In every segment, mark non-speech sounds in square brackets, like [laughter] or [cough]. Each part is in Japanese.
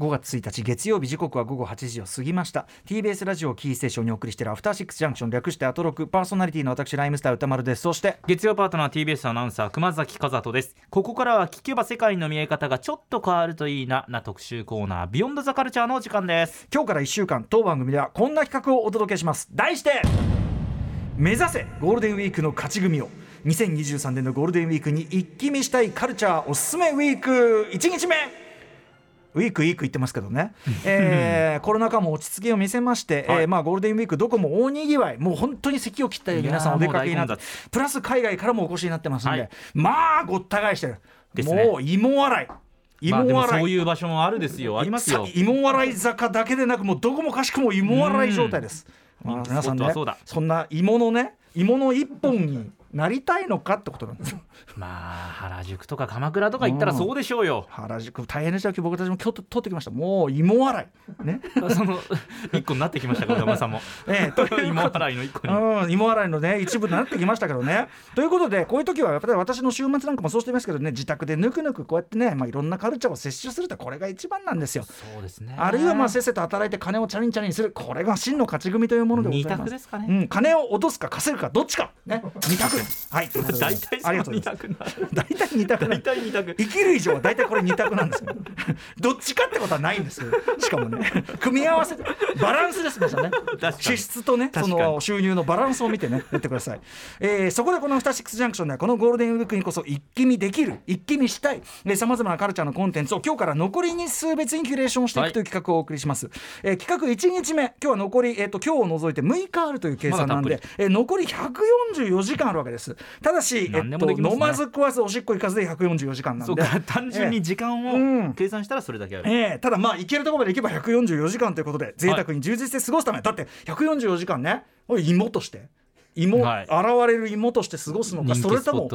5月1日月曜日時刻は午後8時を過ぎました。TBS ラジオキーステーションにお送りしているアフターシックスジャンクション略してアトロクパーソナリティの私ライムスター歌丸ですそして月曜パートナー TBS アナウンサー熊崎和人です。ここからは聞けば世界の見え方がちょっと変わるといいなな特集コーナービヨンドザカルチャーの時間です。今日から1週間当番組ではこんな企画をお届けします。題して目指せゴールデンウィークの勝ち組を。2023年のゴールデンウィークに一気見したいカルチャーおすすめウィーク。1日目。ウィークウィーク言ってますけどね、えーコロナ禍も落ち着きを見せまして、はい。えーまあ、ゴールデンウィークどこも大にぎわい。もう本当に席を切ったように皆さんお出かけになってプラス海外からもお越しになってますんで、はい。まあごった返してる、ね。もう芋洗い。芋洗い、そういう場所もあるですよ。ありますよ。さ芋洗い坂だけでなくもうどこもかしくも芋洗い状態です。うん。まあ皆さんねそんな芋のね芋の一本になりたいのかってことなんですよ。[laughs] まあ原宿とか鎌倉とか行ったらそうでしょうよ。原宿大変でしたよ。僕たちも今日取ってきました。もう芋洗い。ね。[laughs] その一個になってきました小玉さんも。[laughs] ええという芋洗いの一個に。うん、芋洗いのね一部になってきましたけどね。ということでこういう時はやっぱり私の週末なんかもそうしてますけどね自宅でぬくぬくこうやってね、まあ、いろんなカルチャーを摂取するってこれが一番なんですよ。そうですね。あるいはまあせっせと働いて金をチャリンチャリンする。これが真の勝ち組というものでございます。二択ですかね。うん、金を落とすか稼ぐかどっちか。ね。二択。はい。大体その二ありがとうござい択。大体二択大体二択生きる以上は大体これ二択なんですよ。どっちかってことはないんですよ。しかもね、組み合わせてバランスですね支出とね、その収入のバランスを見てね、やってください。えーそこでこのアフターシックスジャンクションではこのゴールデンウィークにこそ一気見できる、一気見したい、さまざまなカルチャーのコンテンツを今日から残り日数別にキュレーションしていくという企画をお送りします。えー企画1日目、今日は残りえっ、と今日を除いて6日あるという計算なんで、えー残り144時間あるわけです。ただし、えっと飲まず食わずおしっこ行かずで144時間なんで。単純に時間うん。を計算したらそれだけある、ええ。ただまあ行けるところまで行けば144時間ということで贅沢に充実して過ごすため、だって144時間ね芋として芋、はい。現れる芋として過ごすのかそれとも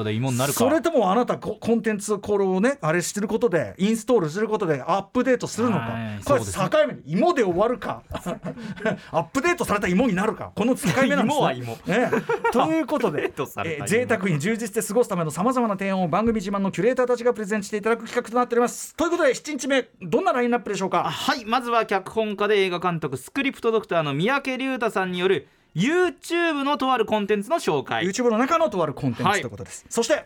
それともあなたココンテンツこれをねあれしてることでインストールすることでアップデートするのか。はい。これ境目に芋で終わるか。[laughs] アップデートされた芋になるか。この境目なんです、ね、芋は芋。ねえ。ということでえー贅沢に充実して過ごすためのさまざまな提案を番組自慢のキュレーターたちがプレゼンしていただく企画となっております。ということで7日目どんなラインナップでしょうか？はい。まずは脚本家で映画監督スクリプトドクターの三宅龍太さんによる YouTube のとあるコンテンツの紹介。YouTube の中のとあるコンテンツはいということです、そしてが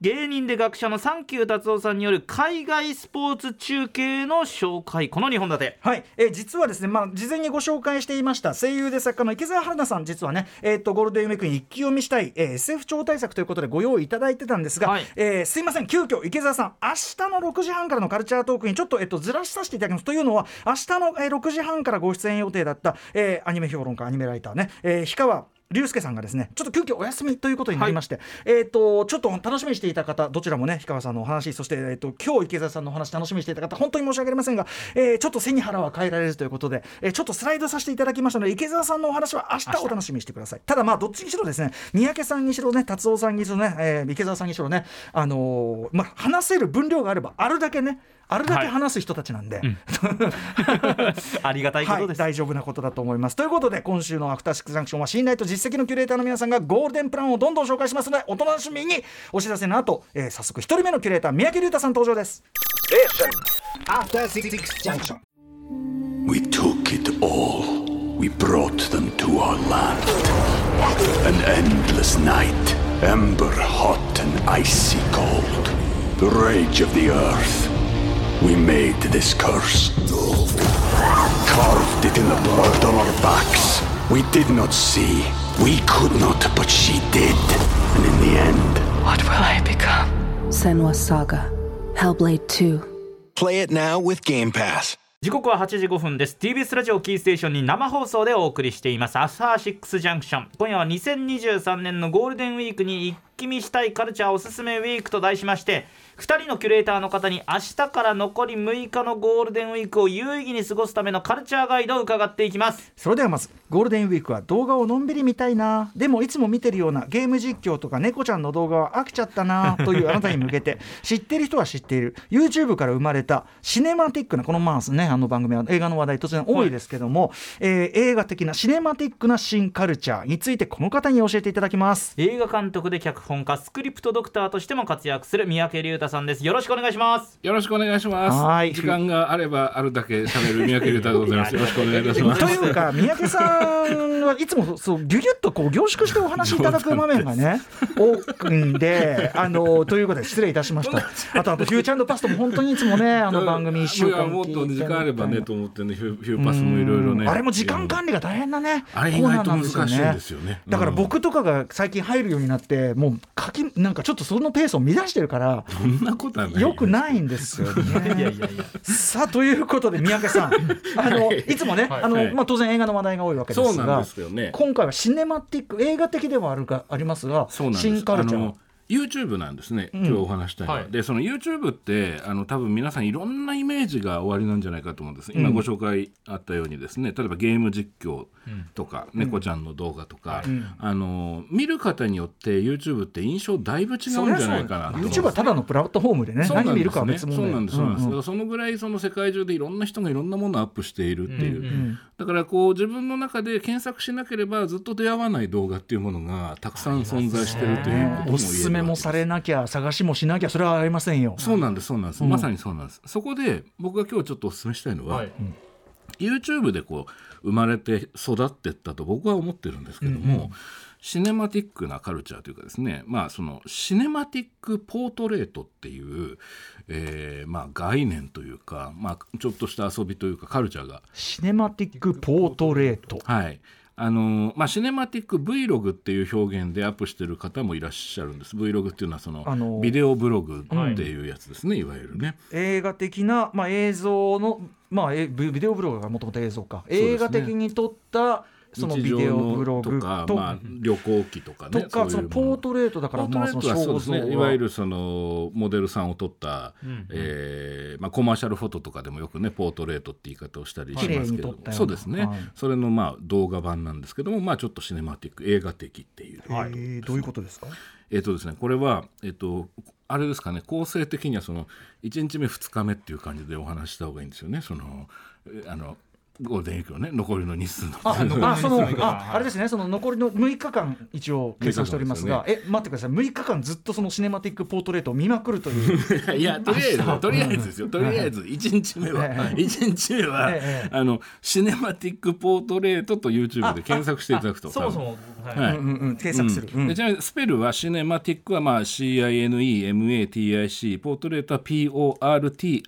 芸人で学者のサンキュー達夫さんによる海外スポーツ中継の紹介。この2本立て。はい、えー実はですね、まあ、事前にご紹介していました。声優で作家の池澤春菜さん実はね、えー、とゴールデンウィークに一気読みしたい、えー SF 超大作ということでご用意いただいてたんですが、はい。えーすいません急遽池澤さん明日の6時半からのカルチャートークにちょっと、えっとずらしさせていただきます。というのは明日の、えー6時半からご出演予定だった、えーアニメ評論家アニメライターね、えー氷川龍介さんがですねちょっと急遽お休みということになりまして、えっ、とちょっと楽しみにしていた方どちらもね氷川さんのお話そしてえっ、と今日池澤さんのお話楽しみにしていた方本当に申し訳ありませんが、えーちょっと背に腹は変えられずということで、えーちょっとスライドさせていただきましたので池澤さんのお話は明日。お楽しみにしてください。ただまあどっちにしろですね三宅さんにしろね達夫さんにしろね、えー池澤さんにしろねあのーまあ話せる分量があればあるだけねあるだけ話す人たちなんで、[laughs] ありがたいことです、はい、大丈夫なことだと思いますということで今週のアフターシックスジャンクションは信頼と実績のキュレーターの皆さんがゴールデンプランをどんどん紹介しますのでお楽しみにお知らせの後、えー早速一人目のキュレーター三宅龍太さん登場です After Six Junction. we took it all. We brought them to our land. An endless night, ember hot and icy cold. The rage of the earth. We made this curse. Carved it in the blood on our backs. We did not see. We could not, but she did. And in the end, What will I become? Senwa Saga. Hellblade 2. Play it now with Game Pass. 時刻は8時5分です TBS ラジオキーステーションに生放送でお送りしていますアフターシックスジャンクション今夜は2023年のゴールデンウィークに一気見したいカルチャーおすすめウィークと題しまして2人のキュレーターの方に明日から残り6日のゴールデンウィークを有意義に過ごす。ためのカルチャーガイドを伺っていきます。それではまずゴールデンウィークは動画をのんびり見たいなでもいつも見てるようなゲーム実況とか猫ちゃんの動画は飽きちゃったなというあなたに向けて知ってる人は知っている YouTube から生まれたシネマティックなこのマースねあの番組は映画の話題突然多いです。けども、えー映画的なシネマティックな新カルチャーについてこの方に教えていただきます映画監督で脚本家スクリプトドクターとしても活躍する三宅龍太さんですよろしくお願いしますよろしくお願いします。はい時間があればあるだけ喋る三宅龍太でございます。よろしくお願いいたします。というか三宅さんはいつもそうギュギュッとこう凝縮してお話しいただく場面がね多くんであのということで失礼いたしましたあとあとフューチャーパストも本当にいつもねあの番組一週間いやもっと時間あればねと思ってねフュフューパスもいろいろね。あれも時間管理が大変なねあれ意外と難しいんですよね。だから僕とかが最近入るようになってもう書きなんかちょっとそのペースを乱してるからそんなことはない。よくないんですよね。[laughs] さあということで三宅さん。[laughs] あのい。つもね、あのはい。まあ、当然映画の話題が多いわけですがそうなんですよね。今回はシネマティック映画的ではあるがありますがす。新カルチャー YouTube なんですね、今日お話したいのは、はい。でその YouTube ってあの多分皆さんいろんなイメージがおありなんじゃないかと思うんです。今ご紹介あったようにですね。例えばゲーム実況とか、猫ちゃんの動画とか、あの見る方によって YouTube って印象だいぶ違うんじゃないかなと YouTube はただのプラットフォームでね。ですね。何見るかは別物そうなんですそうなんです、うんうんだからそのぐらいその世界中でいろんな人がいろんなものをアップしているっていう、だからこう自分の中で検索しなければずっと出会わない動画っていうものがたくさん存在してるということも言えるめもされなきゃ探しもしなきゃそれはありませんよ。そうなんですそうなんです、まさにそうなんです。そこで僕が今日ちょっとお勧めしたいのは、YouTube でこう生まれて育ってったと僕は思ってるんですけども、シネマティックなカルチャーというかですねまあそのシネマティックポートレートっていう、えーまあ、概念というか、まあ、ちょっとした遊びというかカルチャーが。シネマティックポートレート。はいあのまあ、シネマティック Vlog っていう表現でアップしてる方もいらっしゃるんです。Vlog っていうのはその、あのビデオブログっていうやつですね、いわゆるね。映画的な、まあ、映像の、まあ、えビビデオブログがもともと映像か、映画的に撮ったそのビデオブログとか、まあ、旅行記とかねとかその。ポートレートだからまあそうですね。いわゆるそのモデルさんを撮った、えーまあ、コマーシャルフォトとかでもよくねポートレートって言い方をしたりしますけど。そうですね、はい。それのまあ動画版なんですけども、まあ、ちょっとシネマティック映画的っていう、えーどういうことですか？えっ、とですねこれはえっ、とあれですかね構成的にはその1日目2日目っていう感じでお話しした方がいいんですよね。そのえあのゴールデンウィークのね残りの日数のああそのああれですね。その残りの6日間一応計算しておりますが。え待ってください。6日間ずっとそのシネマティックポートレートを見まくるという。[laughs] いやとりあえずとりあえずですよ。とりあえず1日目はえ1日目はええあのシネマティックポートレートと YouTube で検索していただくと。そもそも、はい。はい。うんうん検索する、うん。でちなみにスペルはシネマティックはまあ CINEMATIC ポートレートは PORTRAIT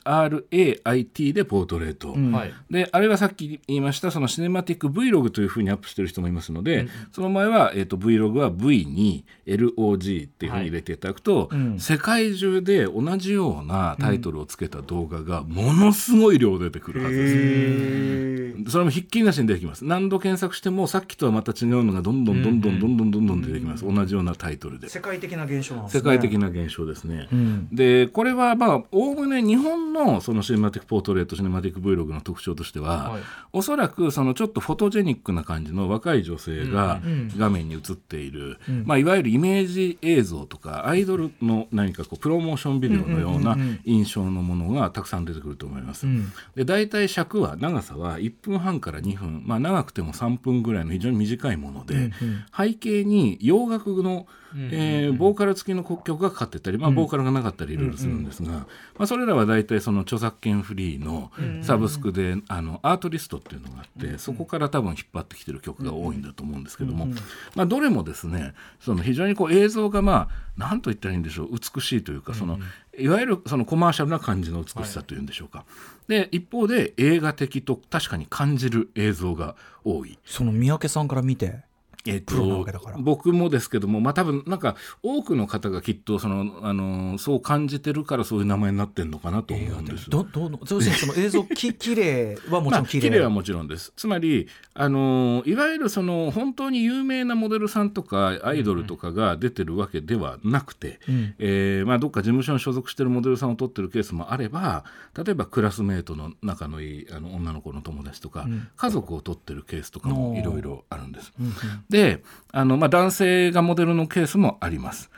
でポートレート、はい。であれはさっき言いましたそのシネマティック Vlog というふうにアップしてる人もいますので、その前は、えー、と Vlog は V に LOG っていうふうに入れていただくと、世界中で同じようなタイトルをつけた動画がものすごい量出てくるはずです。それもひっきりなしに出てきます。何度検索してもさっきとはまた違うのがどんどんどんどんどんどんどんどん出てきます、同じようなタイトルで。世界的な現象なんですね。世界的な現象ですね。ん。でこれはまあおおむね日本のそのシネマティックポートレートシネマティック Vlog の特徴としては、はいおそらくそのちょっとフォトジェニックな感じの若い女性が画面に映っている、まあ、いわゆるイメージ映像とかアイドルの何かこうプロモーションビデオのような印象のものがたくさん出てくると思います。で大体尺は長さは1分半から2分、まあ、長くても3分ぐらいの非常に短いもので、背景に洋楽の、えーボーカル付きの曲がかかってたり、まあ、ボーカルがなかったりいろいろするんですが、まあ、それらは大体その著作権フリーのサブスクで、あのアートリストっていうのがあって、そこから多分引っ張ってきてる曲が多いんだと思うんですけども、まあ、どれもですねその非常にこう映像がまあ何と言ったらいいんでしょう美しいというかその、いわゆるそのコマーシャルな感じの美しさというんでしょうか。で一方で映画的と確かに感じる映像が多い。その三宅さんから見てえっと僕もですけども、まあ、多分なんか多くの方がきっとそのあのそう感じてるからそういう名前になってるのかなと思うんです。どどの要するにその映像き綺麗はもちまあ、ろん綺麗、綺麗はもちろんです。つまり、あのいわゆるその本当に有名なモデルさんとかアイドルとかが出てるわけではなくて、えーまあ、どっか事務所に所属してるモデルさんを撮ってるケースもあれば例えばクラスメートの仲のいいあの女の子の友達とか、家族を撮ってるケースとかもいろいろあるんです。でであの、まあ、男性がモデルのケースもあります。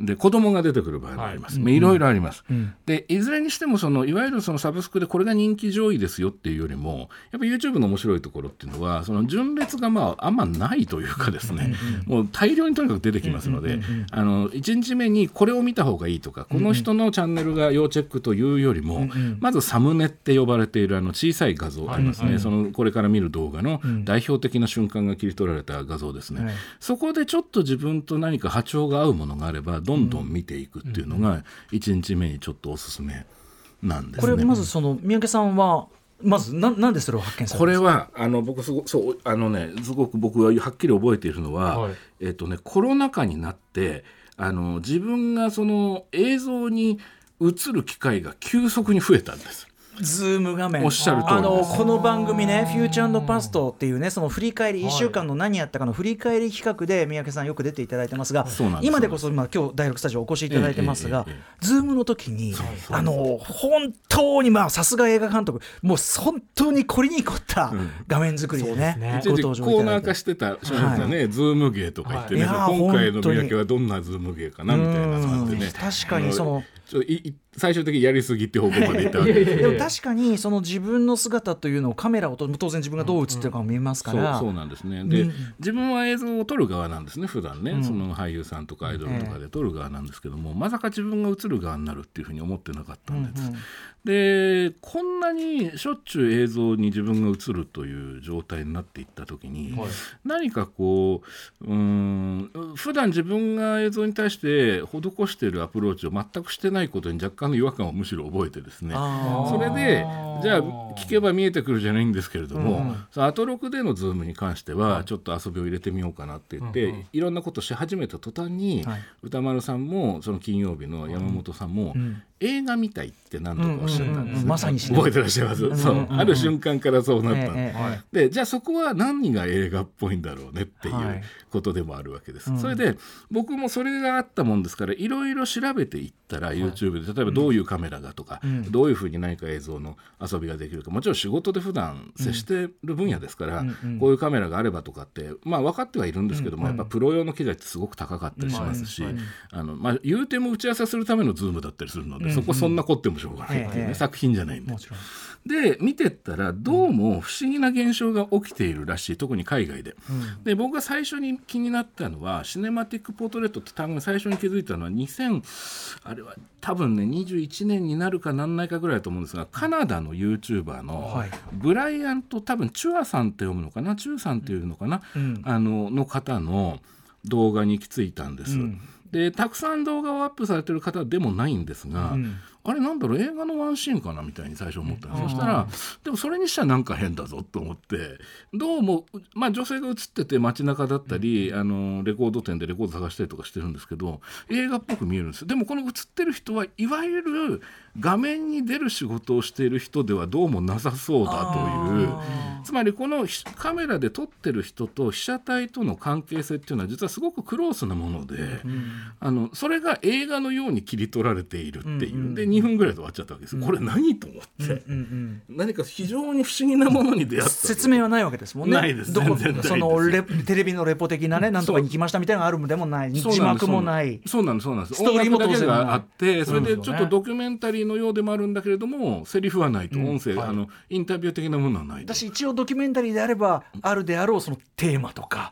で子供が出てくる場合もあります。まあいろいろあります。でいずれにしてもそのいわゆるそのサブスクでこれが人気上位ですよっていうよりもやっぱ YouTube の面白いところっていうのはその順列がまああんまないというかですね、もう大量にとにかく出てきますので、あの1日目にこれを見た方がいいとかこの人のチャンネルが要チェックというよりも、まずサムネって呼ばれているあの小さい画像ありますね、そのこれから見る動画の代表的な瞬間が切り取られた画像ですね、そこでちょっと自分と何か波長が合うものがあればどんどん見ていくっていうのが1日目にちょっとおすすめなんですね。これまずその三宅さんはまずななんでそれを発見これたんですか？はあの僕すごそうあのねすごく僕ははっきり覚えているのは、はいえっとねコロナ禍になってあの自分がその映像に映る機会が急速に増えたんです。ズーム画面。おっしゃる通り。あのこの番組ね「フューチャーパスト」っていうねその振り返り1週間の何やったかの振り返り企画で三宅さんよく出ていただいてますがそうなんです今でこそ今今日第6スタジオお越しいただいてますがえええええズームの時にあの本当にまあさすが映画監督もう本当に凝りに凝った画面作りでね一時ご登場コーナーいただいて。化してた少女がね、ズーム芸とか言ってね、はい今回の本当に。見分けはどんなズーム芸かなみたいな感じでね。うん確かにそのちょいい最終的にやりすぎって方向までいったわけ。でも確かにその自分の姿というのをカメラをと当然自分がどう映ってるかも見えますから、そうそうなんですね。で、自分は映像を撮る側なんですね。普段ね、その俳優さんとかアイドルとかで撮る側なんですけども、まさか自分が映る側になるっていうふうに思ってなかったんです、でこんなにしょっちゅう映像に自分が映るという状態になっていった時に、何かこううーん普段自分が映像に対して施しているアプローチを全くしてないことに若干の違和感をむしろ覚えてですね。それでじゃあ聞けば見えてくるじゃないんですけれども、そのアトロクでのズームに関してはちょっと遊びを入れてみようかなって言って、いろんなことし始めた途端に、はい。歌丸さんもその金曜日の山本さんも、映画みたいって何度かおっしゃったんです、うんうんうんまさにし覚えてらっしゃいます、そう。ある瞬間からそうなったええええでじゃあそこは何が映画っぽいんだろうねっていう。はいことでもあるわけです、それで僕もそれがあったもんですからいろいろ調べていったら YouTube で例えばどういうカメラがとか、どういうふうに何か映像の遊びができるかもちろん仕事で普段接してる分野ですから、こういうカメラがあればとかってまあ分かってはいるんですけども、やっぱプロ用の機材ってすごく高かったりしますし、あのまあ、言うても打ち合わせするためのズームだったりするので、そこそんな凝ってもしょうがないっていうね、ええ作品じゃないんで。も。ちろんで見てったらどうも不思議な現象が起きているらしい特に海外で,、で僕が最初に気になったのはシネマティック・ポートレートって単語に最初に気づいたのは2000あれは多分ね21年になるかなんないかぐらいだと思うんですがカナダの YouTuber のはい。ブライアント多分チュアさんって読むのかな？チューさんっていうのかな、あのの方の動画に行き着いたんです。でたくさん動画をアップされてる方でもないんですが、あれなんだろう映画のワンシーンかなみたいに最初思ったんです、そしたらでもそれにしてはなんか変だぞと思って。どうも、まあ、女性が映ってて街中だったり、あのレコード店でレコード探したりとかしてるんですけど映画っぽく見えるんです。でもこの映ってる人はいわゆる画面に出る仕事をしている人ではどうもなさそうだという。つまりこのひカメラで撮ってる人と被写体との関係性っていうのは実はすごくクロースなもので、あのそれが映画のように切り取られているっていう、で2分ぐらいで終わっちゃったわけです、これ何と思って、何か非常に不思議なものに出会った説明はないわけですもんね。ないです。どこ全然ないです。そのレテレビのレポ的なね、なんとかに行きましたみたいなのがあるんでもない、字幕もない。そうなんです。そうなんです。ストーリーも当然があってそれでちょっとドキュメンタリーのようでもあるんだけれどもセリフはないと。音声、あのインタビュー的なものはないと。私一応ドキュメンタリーであればあるであろうそのテーマとか、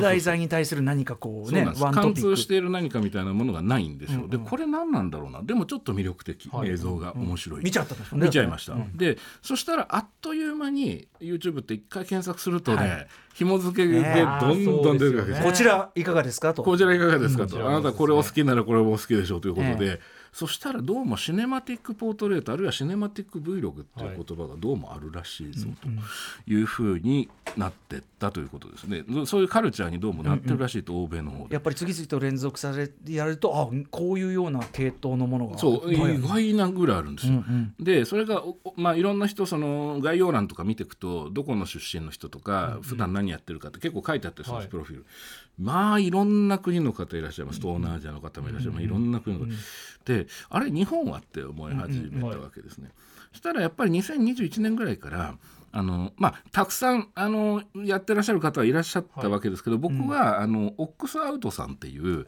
題材に対する何かこうね貫通している何かみたいなものがないんですよ、でこれ何なんだろうな。でもちょっと魅力的、映像が面白い、見ちゃったんですもんね。見ちゃいました、でそしたらあっという間に YouTube って一回検索するとね、紐付けでどんどん出るわけですよこちらいかがですか？と。こちらいかがですか？と、あなたこれお好きならこれもお好きでしょうということで、そしたらどうもシネマティックポートレートあるいはシネマティック Vlog っていう言葉がどうもあるらしいぞというふうになってったということですね。そういうカルチャーにどうもなってるらしいと、欧米の方で。やっぱり次々と連続されやるとあこういうような系統のものが。そう意外なぐらいあるんですよ。うんでそれが、まあ、いろんな人その概要欄とか見ていくとどこの出身の人とか、普段何やってるかって結構書いてあってそのはい。プロフィール、まあいろんな国の方いらっしゃいます。東南アジアの方もいらっしゃいます、いろんな国の方、であれ日本はって思い始めたわけですね。そしたらやっぱり2021年ぐらいからあのまあ、たくさんあのやってらっしゃる方はいらっしゃったわけですけど、僕は、あのオックスアウトさんっていう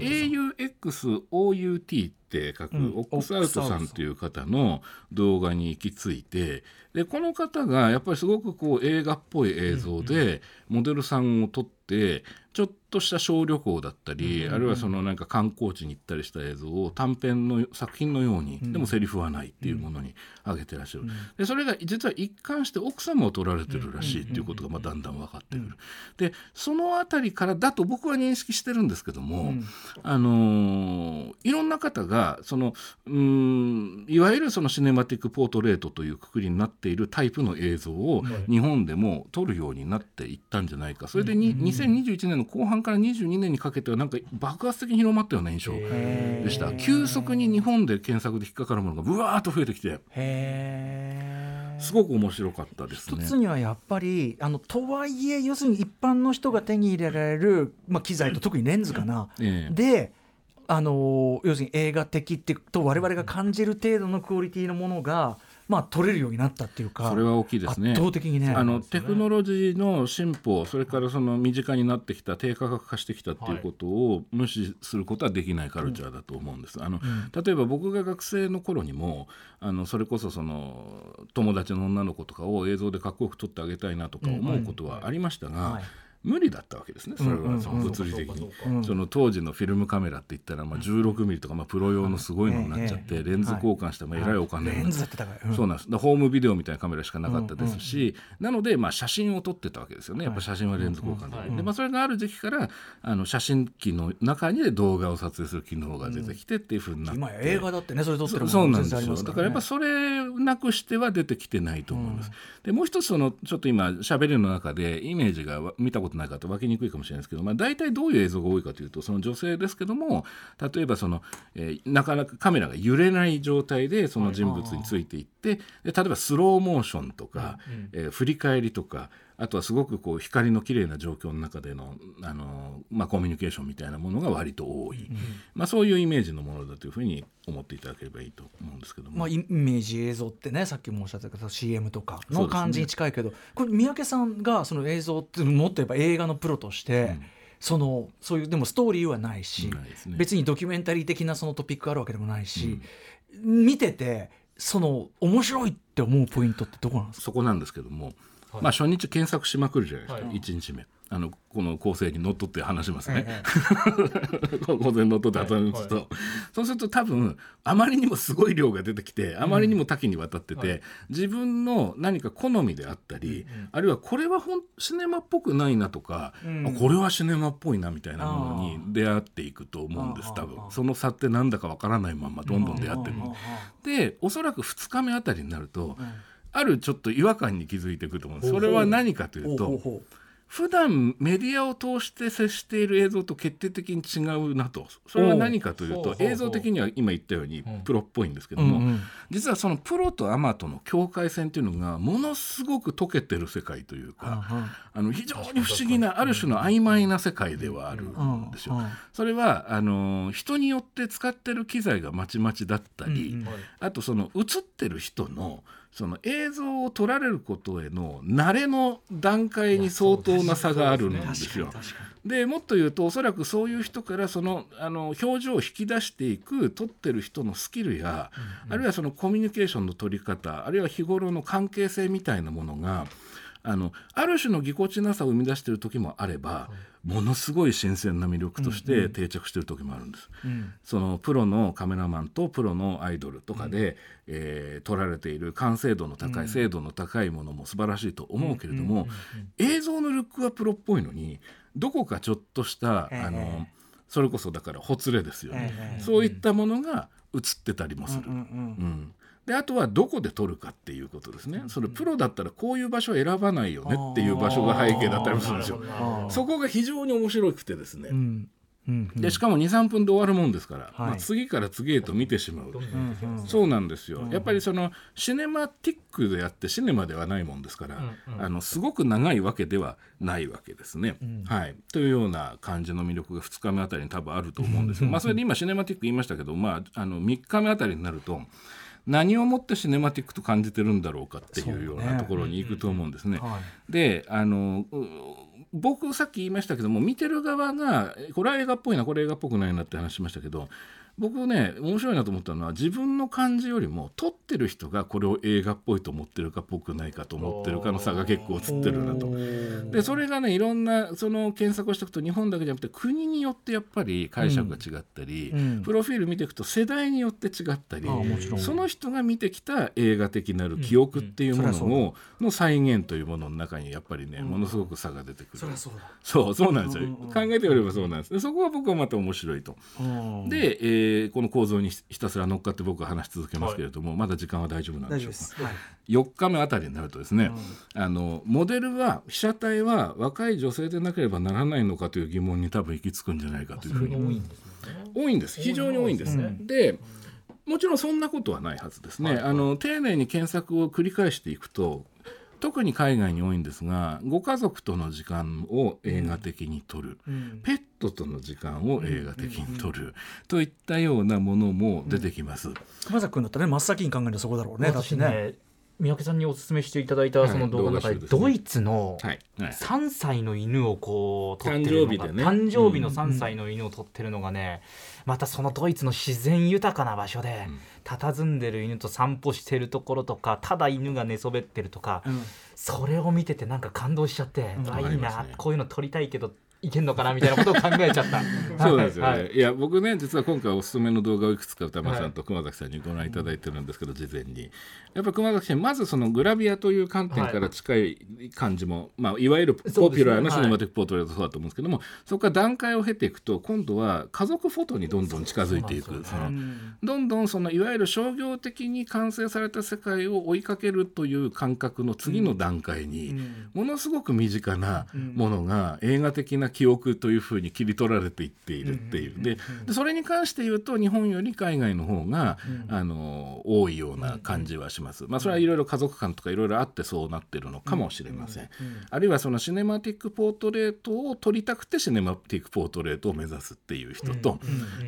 AUXOUT って書く、うん。オックスアウトさんという方の動画に行き着いてでこの方がやっぱりすごくこう映画っぽい映像でモデルさんを撮ってちょっとした小旅行だったり、あるいはそのなんか観光地に行ったりした映像を短編の作品のように、でもセリフはないっていうものに上げてらっしゃる、でそれが実は一貫して奥様を撮られてるらしいっていうことがまあだんだん分かってくる、でそのあたりからだと僕は認識してるんですけども、あのーいろんな方がそのうーんいわゆるそのシネマティック・ポートレートというくくりになっているタイプの映像を日本でも撮るようになっていったんじゃないか。それでに2021年の後半から22年にかけてはなんか爆発的に広まったような印象でした。急速に日本で検索で引っかかるものがぶわーっと増えてきてすごく面白かったですね。一つにはやっぱりあのとはいえ要するに一般の人が手に入れられる、まあ、機材と特にレンズかな、ええ。であの要するに映画的ってと我々が感じる程度のクオリティのものが、まあ、撮れるようになったっていうかそれは大きいですね。圧倒的にね。あのテクノロジーの進歩それからその身近になってきた低価格化してきたっていうことを無視することはできないカルチャーだと思うんです。あの例えば僕が学生の頃にもあのそれこそその友達の女の子とかを映像でかっこよく撮ってあげたいなとか思うことはありましたが。はい無理だったわけですね、それはその物理的に、その当時のフィルムカメラって言ったら、まあ、16ミリとか、まあ、プロ用のすごいのになっちゃって、レンズ交換してもえらいお金をレンズだって高い、うん。そうなんです。ホームビデオみたいなカメラしかなかったですし、なので、まあ、写真を撮ってたわけですよね。やっぱ写真はレンズ交換で,、でまあ、それがある時期からあの写真機の中に動画を撮影する機能が出てきてっていうふうになって、今や映画だってねそれ撮ってるもそそうのなんですよ。だかららやっぱそれなくしては出てきてないと思います。でもう一つそのちょっと今喋りの中でイメージがわ見たことない方分けにくいかもしれないですけど、まあ、大体どういう映像が多いかというとその女性ですけども例えばその、えーなかなかカメラが揺れない状態でその人物についていって、で例えばスローモーションとか、えー振り返りとかあとはすごくこう光の綺麗な状況の中でのあの、まあ、コミュニケーションみたいなものが割と多い、まあ、そういうイメージのものだというふうに思っていただければいいと思うんですけども。まあ、イメージ映像ってねさっきもおっしゃったけど CM とかの感じに近いけど、これ三宅さんがその映像ってもっと言えば映画のプロとして、そのそういうでもストーリーはないしね。別にドキュメンタリー的なそのトピックがあるわけでもないし、見ててその面白いって思うポイントってどこなんですか？そこなんですけども、まあ初日検索しまくるじゃないですか、はい。1日目。あのこの構成にのっとって話しますね、[laughs] 構成にのっとって話しますと、そうすると多分あまりにもすごい量が出てきてあまりにも多岐にわたってて、自分の何か好みであったり、あるいはこれはほんシネマっぽくないなとか、あこれはシネマっぽいなみたいなものに出会っていくと思うんです多分その差ってなんだかわからないまんまどんどん出会ってるでおそらく2日目あたりになると、あるちょっと違和感に気づいていくと思うんです。それは何かというと普段メディアを通して接している映像と決定的に違うなと。それは何かというと映像的には今言ったようにプロっぽいんですけども、実はそのプロとアマとの境界線というのがものすごく溶けてる世界というか、あの非常に不思議なある種の曖昧な世界ではあるんですよ。それはあの人によって使ってる機材がまちまちだったり、あとその映ってる人のその映像を撮られることへの慣れの段階に相当な差があるんですよ。でもっと言うとおそらくそういう人からそのあの表情を引き出していく撮ってる人のスキルや、あるいはそのコミュニケーションの取り方あるいは日頃の関係性みたいなものがあのある種のぎこちなさを生み出している時もあれば、ものすごい新鮮な魅力として定着している時もあるんです。そのプロのカメラマンとプロのアイドルとかで、えー撮られている完成度の高い、精度の高いものも素晴らしいと思うけれども、映像のルックはプロっぽいのにどこかちょっとした、ええ。あのそれこそだからほつれですよね、ええ。そういったものが映ってたりもする。うんであとはどこで撮るかっていうことですね、そのプロだったらこういう場所を選ばないよねっていう場所が背景だったりもするんですよ。そこが非常に面白くてですね、うん。うん。でしかも23分で終わるもんですから、はい。まあ、次から次へと見てしまう、そうなんですよ、やっぱりそのシネマティックであってシネマではないもんですから、あのすごく長いわけではないわけですね。はい、というような感じの魅力が2日目あたりに多分あると思うんですよ。[laughs] まあ、それで今シネマティック言いましたけど、まあ、あの3日目あたりになると何をもってシネマティックと感じてるんだろうかっていうようなところに行くと思うんですね。はい。であのう僕さっき言いましたけども見てる側がこれは映画っぽいなこれ映画っぽくないなって話しましたけど僕ね面白いなと思ったのは自分の感じよりも撮ってる人がこれを映画っぽいと思ってるかっぽくないかと思ってるかの差が結構映ってるなと。でそれがねいろんなその検索をしていくと日本だけじゃなくて国によってやっぱり解釈が違ったり、うん。プロフィール見ていくと世代によって違ったり、その人が見てきた映画的なる記憶っていうものうんうんを、の再現というものの中にやっぱりね、ものすごく差が出てくる。そそうだ。そうそうなんですよ、考えてみればそうなんです。でそこは僕はまた面白いと。うん。で、えーこの構造にひひたすら乗っかって僕は話し続けますけれども、まだ時間は大丈夫なんで大しょうか。はい。4日目あたりになるとですね、あのモデルは被写体は若い女性でなければならないのかという疑問に多分行き着くんじゃないかというふうに。多いんですよね。多いんです。非常に多いんです、でもちろんそんなことはないはずですね、あの丁寧に検索を繰り返していくと特に海外に多いんですがご家族との時間を映画的に撮る、ペットとの時間を映画的に撮る、といったようなものも出てきます。熊崎君だったらね真っ先に考えるのはそこだろうね。ね三宅さんにお勧めしていただいたその動画の中で、ドイツのはいはい。3歳の犬をこう撮ってるのが誕生日でね。誕生日の3歳の犬を撮ってるのがね、またそのドイツの自然豊かな場所で、佇んでる犬と散歩してるところとかただ犬が寝そべってるとか、それを見ててなんか感動しちゃって、あいいな、こういうの撮りたいけどいけんのかなみたいなことを考えちゃった。[laughs] そうなんですよね、はいい、や僕ね実は今回おすすめの動画をいくつか歌丸さんと熊崎さんにご覧いただいてるんですけど、事前に。やっぱ熊崎さんまずそのグラビアという観点から近い感じも、まあ、いわゆるポピュラーなシネマティックポートレートそうだと思うんですけども、そこから段階を経ていくと今度は家族フォトにどんどん近づいていく。そのどんどんそのいわゆる商業的に完成された世界を追いかけるという感覚の次の段階に、ものすごく身近なものが映画的な記憶というふうに切り取られていっているっていう。ででそれに関して言うと日本より海外の方が、あの多いような感じはします。まあ、それはいろいろ家族間とかいろいろあってそうなってるのかもしれません。あるいはそのシネマティックポートレートを撮りたくてシネマティックポートレートを目指すっていう人と、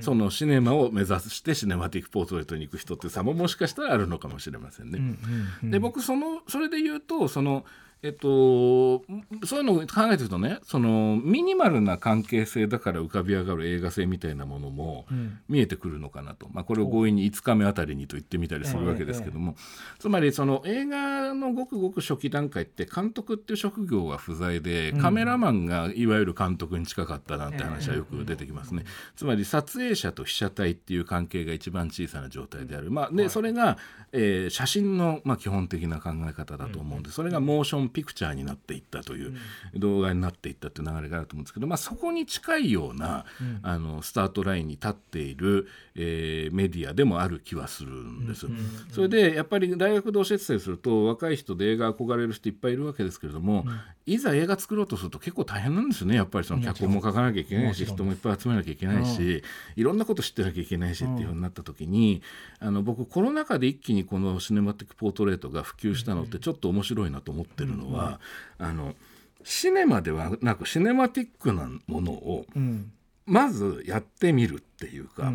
そのシネマを目指してシネマティックポートレートに行く人って差ももしかしたらあるのかもしれませんね。で僕そのそれで言うとそのえっと、そういうのを考えてるとねそのミニマルな関係性だから浮かび上がる映画性みたいなものも見えてくるのかなと、まあ、これを強引に5日目あたりにと言ってみたりするわけですけども、つまりその映画のごくごく初期段階って監督っていう職業が不在でカメラマンがいわゆる監督に近かったなんて話はよく出てきますね。つまり撮影者と被写体っていう関係が一番小さな状態である、まあ、でそれが、えー写真の、まあ、基本的な考え方だと思うんでそれがモーションピクチャーになっていったという動画になっていったという流れがあると思うんですけど、まあ、そこに近いような、あのスタートラインに立っている、えーメディアでもある気はするんです。それでやっぱり大学で教えてたりすると若い人で映画憧れる人いっぱいいるわけですけれども、いざ映画作ろうとすると結構大変なんですよね。やっぱりその脚本も書かなきゃいけないし人もいっぱい集めなきゃいけないし、いろんなこと知ってなきゃいけないしっていうふうになった時に、あの僕コロナ禍で一気にこのシネマティックポートレートが普及したのってちょっと面白いなと思ってるのは、あのシネマではなくシネマティックなものをまずやってみるっていうか、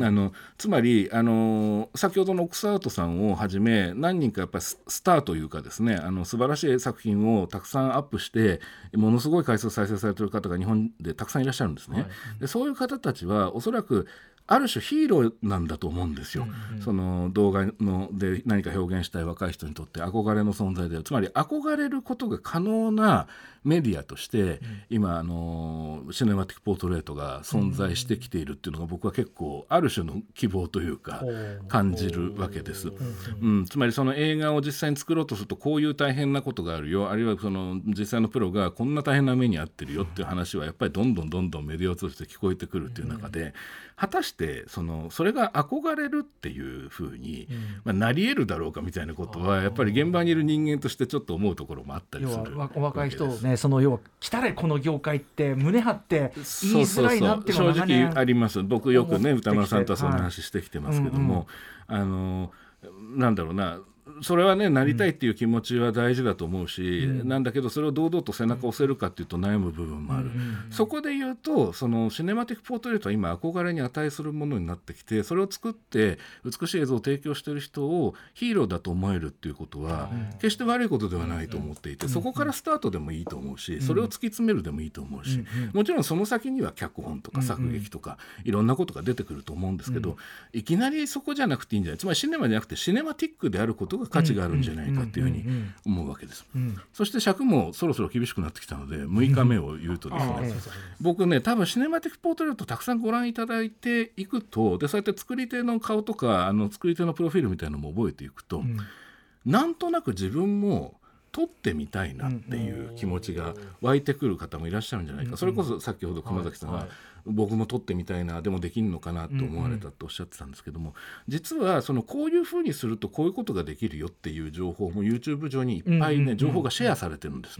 あのつまりあの先ほどのオックスアウトさんをはじめ何人かやっぱりススターというかですねあの素晴らしい作品をたくさんアップしてものすごい回数再生されてる方が日本でたくさんいらっしゃるんですね。でそういう方たちはおそらくある種ヒーローなんだと思うんですよ。その動画ので何か表現したい若い人にとって憧れの存在でつまり憧れることが可能なメディアとして、今あのシネマティックポートレートが存在してきているっていうのが僕は結構ある種の希望というか感じるわけです。う。ん、つまりその映画を実際に作ろうとするとこういう大変なことがあるよ。あるいはその実際のプロがこんな大変な目に遭ってるよっていう話はやっぱりどんどんどんどんメディアを通じて聞こえてくるっていう中で果たししてそのそれが憧れるっていうふうに、まあ、なり得るだろうかみたいなことはやっぱり現場にいる人間としてちょっと思うところもあったり要するはお若い人ねその要は来たれこの業界って胸張って言いづらいなって正直あります。僕よくね歌丸さんとはその話してきてますけども、あのなんだろうなそれはねなりたいっていう気持ちは大事だと思うし、なんだけどそれを堂々と背中を押せるかっていうと悩む部分もある、そこで言うとそのシネマティック・ポートレートは今憧れに値するものになってきてそれを作って美しい映像を提供している人をヒーローだと思えるっていうことは決して悪いことではないと思っていてそこからスタートでもいいと思うしそれを突き詰めるでもいいと思うしもちろんその先には脚本とか作劇とかいろんなことが出てくると思うんですけどいきなりそこじゃなくていいんじゃない？つまりシネマじゃなくてシネマティックであることが価値があるんじゃないかっていうふうに思うわけです。そして尺もそろそろ厳しくなってきたので6日目を言うとですね僕ね多分シネマティック・ポートレートたくさんご覧いただいていくとでそうやって作り手の顔とかあの作り手のプロフィールみたいなのも覚えていくと、なんとなく自分も撮ってみたいなっていう気持ちが湧いてくる方もいらっしゃるんじゃないか、それこそ先ほど熊崎さんが、僕も撮ってみたいなでもできるのかなと思われたとおっしゃってたんですけども、実はそのこういうふうにするとこういうことができるよっていう情報も YouTube 上にいっぱいね、情報がシェアされてるんです。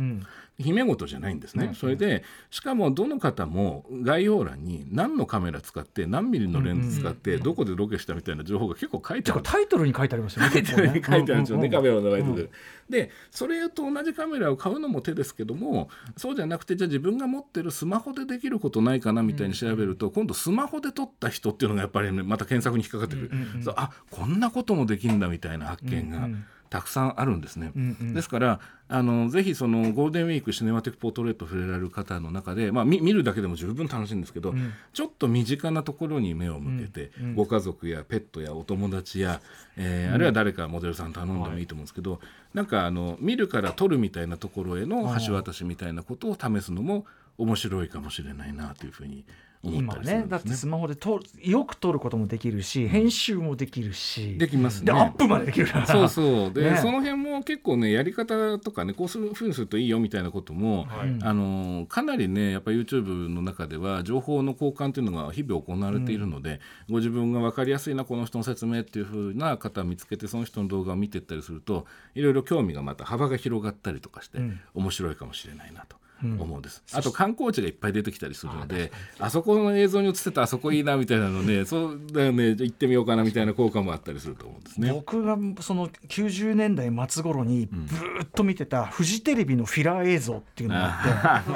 姫事じゃないんですね、それでしかもどの方も概要欄に何のカメラ使って何ミリのレンズ使ってどこでロケしたみたいな情報が結構書いてある。タイトルに書いてありますよねタイトルに書いてあるんですよね、カメラの名前とかでそれと同じカメラを買うのも手ですけどもそうじゃなくてじゃあ自分が持ってるスマホでできることないかなみたいに調べると、今度スマホで撮った人っていうのがやっぱり、ね、また検索に引っかかってくる、そうあこんなこともできるんだみたいな発見が。たくさんあるんですね、ですからあのぜひそのゴールデンウィークシネマティック・ポートレート触れられる方の中で、まあ、見見るだけでも十分楽しいんですけど、ちょっと身近なところに目を向けて、ご家族やペットやお友達や、えーあるいは誰かモデルさん頼んでもいいと思うんですけど、なんかあの見るから撮るみたいなところへの橋渡しみたいなことを試すのも面白いかもしれないなというふうに思った今りするね。だって。スマホで撮るよく撮ることもできるし編集もできるしできますね。でアップまでできるから。そうそう。で、ね。その辺も結構ねやり方とかねこうするふうにするといいよみたいなことも、あのかなりねやっぱ YouTube の中では情報の交換というのが日々行われているので、ご自分が分かりやすいなこの人の説明っていうふうな方を見つけてその人の動画を見ていったりするといろいろ興味がまた幅が広がったりとかして、面白いかもしれないなと。思うんです、あと観光地がいっぱい出てきたりするのであそこの映像に映ってたあそこいいなみたいなのね [laughs] そうだよねじゃあ行ってみようかなみたいな効果もあったりすると思うんですね。僕がその90年代末頃にずーっと見てたフジテレビのフィラー映像っていうのがあって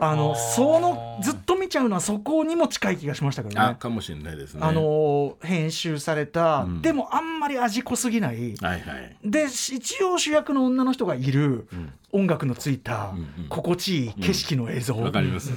あのそのずっと見ちゃうのはそこにも近い気がしましたけどね。あかもしれないですね。あの編集された、ん。でもあんまり味濃すぎない、はいはい。で一応主役の女の人がいる、音楽のついた、心地いい景色の映像、わかります。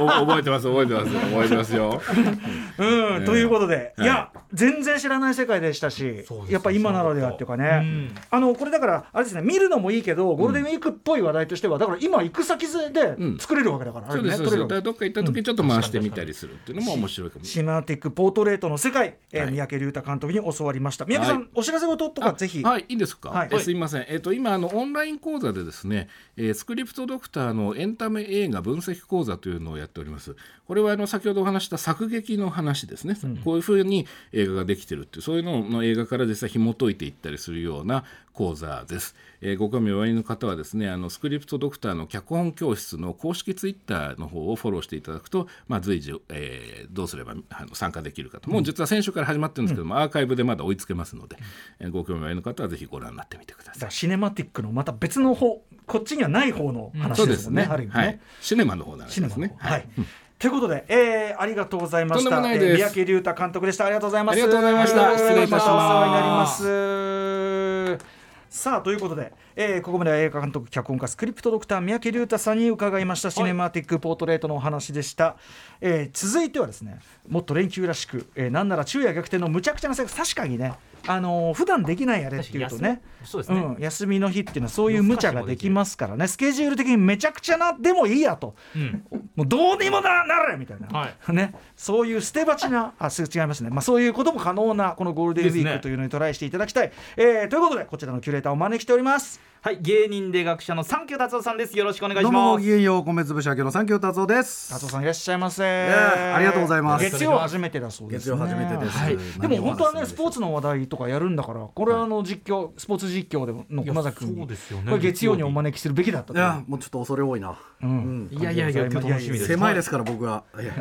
お覚えてます覚えてます。覚えてますよ。[laughs] うん、ということで、はい。い、や全然知らない世界でしたし、やっぱ今ならではっていうかね、あのこれだからあれですね見るのもいいけどゴールデンウィークっぽい話題としてはだから今行く先でうん。作れるわけだから、そうですそうです。どっか行った時ちょっと回してみたりするっていうのも面白いかもしシマティックポートレートの世界、えーはい。三宅龍太監督に教わりました。三宅さん、はい。お知らせ事と。かぜひ、はい。いいですか。はい。えすいません。えっ、と今あのオンライン講座でですね、えースクリプトドクターのエンタメ映画分析講座というのをやっております。これはあの先ほどお話した作劇の話ですね。こういうふうに映画ができてるっていうそういうのの映画から実際紐解いていったりするような講座です。えーご興味おありの方はですね、あのスクリプトドクターの脚本教室の公式ツイッターの方をフォローしていただくと、まあ随時、えーどうすればあの参加できるかと。もう実は先週から始まってるんですけども、アーカイブでまだ追いつけますので、えーご興味おありの方はぜひご覧になってみてください。シネマティックのまた別の方こっちにはない方の話でもんね、そうですすね。ね、はい。シネマの方なんですね。はい、ということで、えー、ありがとうございました。三宅龍太監督でした。ありがとうございます。ありがとうございました失礼いたしますたお世話になります。さあということで、えーここまでは映画監督脚本家スクリプトドクター三宅龍太さんに伺いました。シネマティックポートレートのお話でした、えー続いてはですねもっと連休らしく、えーなんなら昼夜逆転のむちゃくちゃな生活確かにねあのー普段できないあれっていうとねそうですね、うん、休みの日っていうのはそういう無茶ができますからね。スケジュール的にめちゃくちゃなでもいいやと、うん。もうどうにもななれみたいな、はい。[laughs] ね、そういう捨て鉢なあす違いますね、まあ、そういうことも可能なこのゴールデンウィークというのにトライしていただきたい、えーということでこちらのキュレーターターをお招きしておりますはい芸人で学者のサンキュー達夫さんです。よろしくお願いします。ごきげんよう米粒し明けの三協達夫です。達夫さんいらっしゃいませ。やありがとうございます。月曜初めてだそうです、ね、月曜初めてです。はい、でも本当はねスポーツツの話題とかやるんだからこれはあの実況スポーツ実況での熊崎君いやそうですよね。これ月曜にお招きするべきだったといやもうちょっと恐れ多いな。うん。いやいやいや今日楽しみです。狭いですから僕は。いや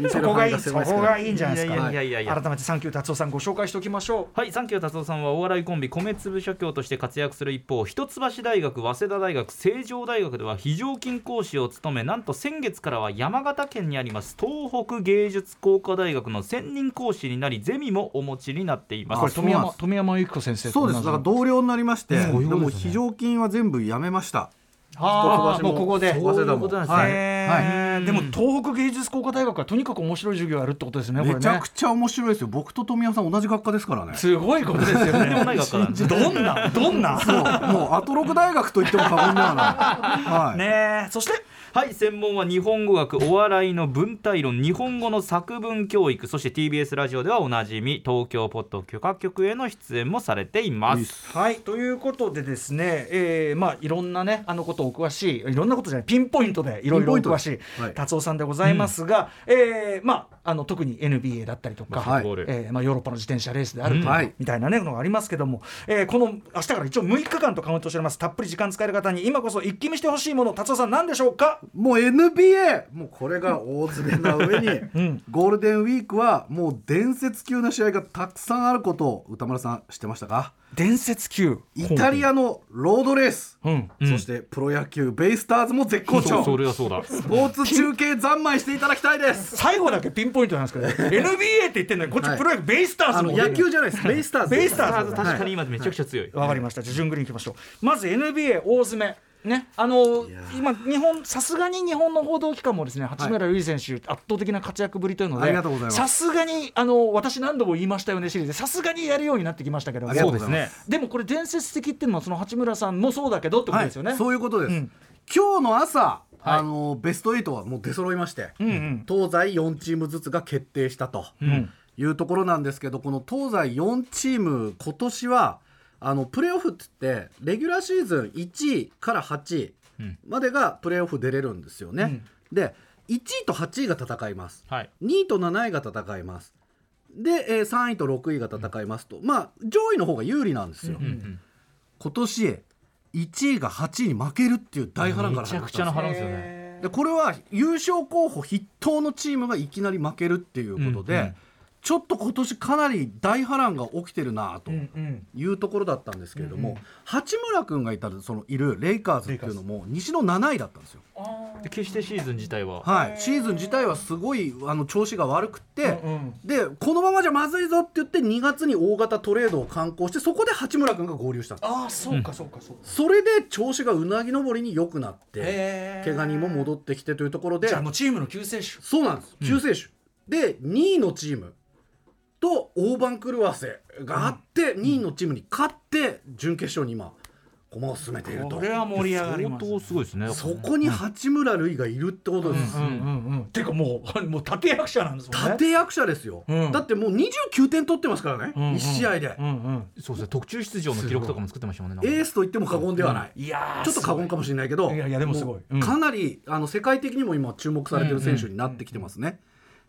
見 [laughs] そこがいいそこがいいんじゃないですか。い。やいやいやいや。改めてサンキュー達夫さんご紹介しておきましょう。はい、サンキュー達夫さんはお笑いコンビ米粒社協として活躍する一方一橋大学早稲田大学成城大学では非常勤講師を務めなんと先月からは山形県にあります東北芸術工科大学の専任講師になりゼミもお持ちになっています。これ富山富山由紀子先生とそうです。だから同僚になりまして、そういうでも非常勤は全部やめましたももうここで。そういうことなんですね。へーでも東北芸術工科大学はとにかく面白い授業をやるってことですねこれね。めちゃくちゃ面白いですよ。僕と富山さん同じ学科ですからね。すごいことですよね。[laughs] どんなどんな？そう。もうアトロク大学と言っても過言ではない、はい。ねえ。そしてはい専門は日本語学お笑いの文体論日本語の作文教育そして TBS ラジオではおなじみ東京ポッド許可局への出演もされています。はいということでですね、えーまあいろんなねあのことお詳しいいろんなことじゃないピンポイントでいろいろお詳しいはい。達夫さんでございますが、えーまああの特に NBA だったりとか、はいえーまあ、ヨーロッパの自転車レースであるとか、うん。はい。みたいなねのがありますけども、えーこの明日から一応6日間とカウントしております。たっぷり時間使える方に今こそ一気見してほしいもの達夫さん何でしょうか？もう NBA もうこれが大詰めな上に、ん。ゴールデンウィークはもう伝説級の試合がたくさんあることを歌丸さん知ってましたか？伝説級。イタリアのロードレース、うん。そしてプロ野球ベイスターズも絶好調。それはそうだ。スポーツ中継三昧していただきたいです。[laughs] 最後だけピンポイントなんですけど NBA って言ってんのにこっちはい。プロ野球ベイスターズの野球じゃないです。ベイスターズベイスターズ。確かに今めちゃくちゃ強い、わかりました。じゃあ順繰りに行きましょう。まず NBA 大詰め。ね、あの今日本さすがに日本の報道機関もですね八村塁選手、圧倒的な活躍ぶりというのあでりがとうございます。さすがにあの私何度も言いましたよねシリーズでさすがにやるようになってきましたけど。そうですね。でもこれ伝説的っていうのはその八村さんもそうだけどってことですよね、はい、そういうことです、うん。今日の朝、あのベスト8はもう出揃いまして、うん。うん東西4チームずつが決定したとん。いうところなんですけどこの東西4チーム今年はあのプレーオフって言ってレギュラーシーズン1位から8位までがプレーオフ出れるんですよね。で1位と8位が戦います。はい。2位と7位が戦います。で、えー3位と6位が戦いますと、まあ上位の方が有利なんですよ。今年1位が8位に負けるっていう大波乱からめちゃくちゃな波乱ですよね。でこれは優勝候補筆頭のチームがいきなり負けるっていうことで、うんうんちょっと今年かなり大波乱が起きてるなとうんうん。いうところだったんですけれども、八村君がいたそのいるレイカーズっていうのも西の7位だったんですよ。で決してシーズン自体は。はい、シーズン自体はすごいあの調子が悪くて、うんうん。でこのままじゃまずいぞって言って2月に大型トレードを敢行してそこで八村君が合流したんです。ああそうかそうかそうか、それで調子がうなぎ登りに良くなって怪我人も戻ってきてというところでじゃあもうチームの救世主。そうなんです。救世主、で2位のチームと大番狂わせがあって、2位のチームに勝って準決勝に今駒を進めていると。これは盛り上がります相当すごいですね。そこに八村塁がいるってことです、うんうんうんてかもうもう立役者なんですもんね。立役者ですよ、うん。だってもう29点取ってますからね、うんうん1試合で、うんうんそうですね。特注出場の記録とかも作ってましたもんね。エースと言っても過言ではない、いやーちょっと過言かもしれないけどい。やいやでもすごい。うん。うかなりあの世界的にも今注目されてる選手になってきてますね。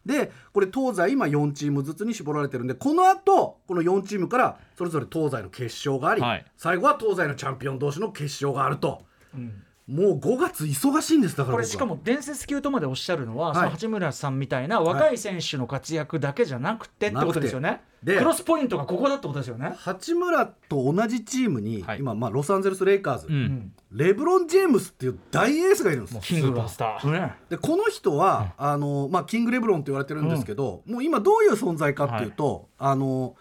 でこれ東西今4チームずつに絞られてるんでこの後この4チームからそれぞれ東西の決勝があり、はい。最後は東西のチャンピオン同士の決勝があると、もう5月忙しいんですだからこれしかも伝説級とまでおっしゃるのは、い。その八村さんみたいな若い選手の活躍だけじゃなくてってことですよね。クロスポイントがここだってことですよね。八村と同じチームに、はい。今、まあ、ロサンゼルス・レイカーズ、うん。レブロン・ジェームスっていう大エースがいるんですキングがスター。ね。でこの人は、あのまあ、キングレブロンって言われてるんですけど、もう今どういう存在かっていうと、あの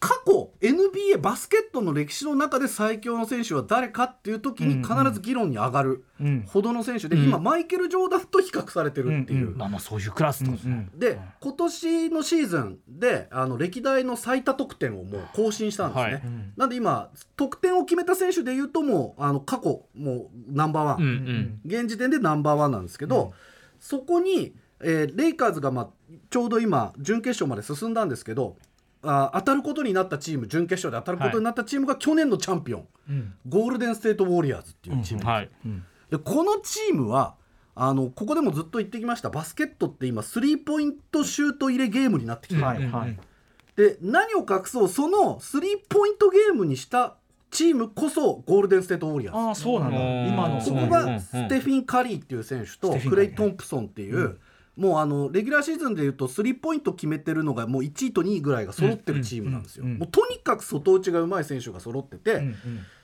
過去 NBA バスケットの歴史の中で最強の選手は誰かっていう時に必ず議論に上がるうん。ほどの選手で、今マイケル・ジョーダンと比較されてるっていう。うんまあまあそういうクラスですね、で今年のシーズンであの歴代の最多得点をもう更新したんですね、はい。なんで今得点を決めた選手でいうともうあの過去もうナンバーワン、うんうん。現時点でナンバーワンなんですけど、そこに、えーレイカーズが、まあ、ちょうど今準決勝まで進んだんですけどあ当たることになったチーム準決勝で当たることになったチームが去年のチャンピオン、ゴールデン・ステート・ウォリアーズっていうチームですよ。はい。でこのチームはあのここでもずっと言ってきました。バスケットって今スリーポイントシュート入れゲームになってきてる、はいはい。で何を隠そうそのスリーポイントゲームにしたチームこそゴールデン・ステート・ウォリアーズ。ああそうなんだ。うん。今のここがステフィン・カリーっていう選手とクレイ・トンプソンっていう、もうあのレギュラーシーズンでいうとスリーポイント決めてるのがもう1位と2位ぐらいが揃ってるチームなんですよ。もうとにかく外打ちがうまい選手が揃ってて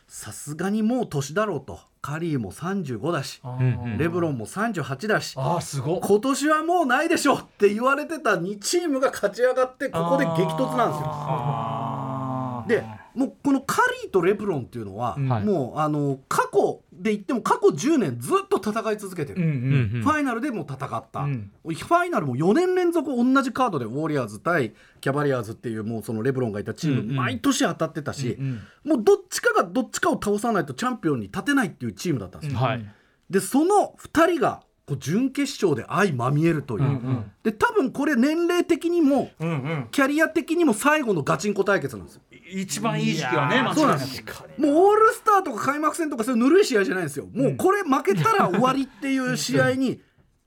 さすがにもう年だろうと。カリーも35だしレブロンも38だしあーすごっ。今年はもうないでしょって言われてた2チームが勝ち上がってここで激突なんですよ。でもうこのカリーとレブロンっていうのは、はい。もうあの過去で言っても過去10年ずっと戦い続けてる、うんうんファイナルでも戦った、うん。ファイナルも4年連続同じカードでウォリアーズ対キャバリアーズっていうもうそのレブロンがいたチーム、うんうん。毎年当たってたし、うんもうどっちかがどっちかを倒さないとチャンピオンに立てないっていうチームだったんですよ。はいでその2人がこう準決勝で相まみえるという、ん。で多分これ年齢的にもうんうん。キャリア的にも最後のガチンコ対決なんですよ。一番いい時期はねいやー間違いなそうなんでもうオールスターとか開幕戦とかそういうぬるい試合じゃないんですよ。もうこれ負けたら終わりっていう試合に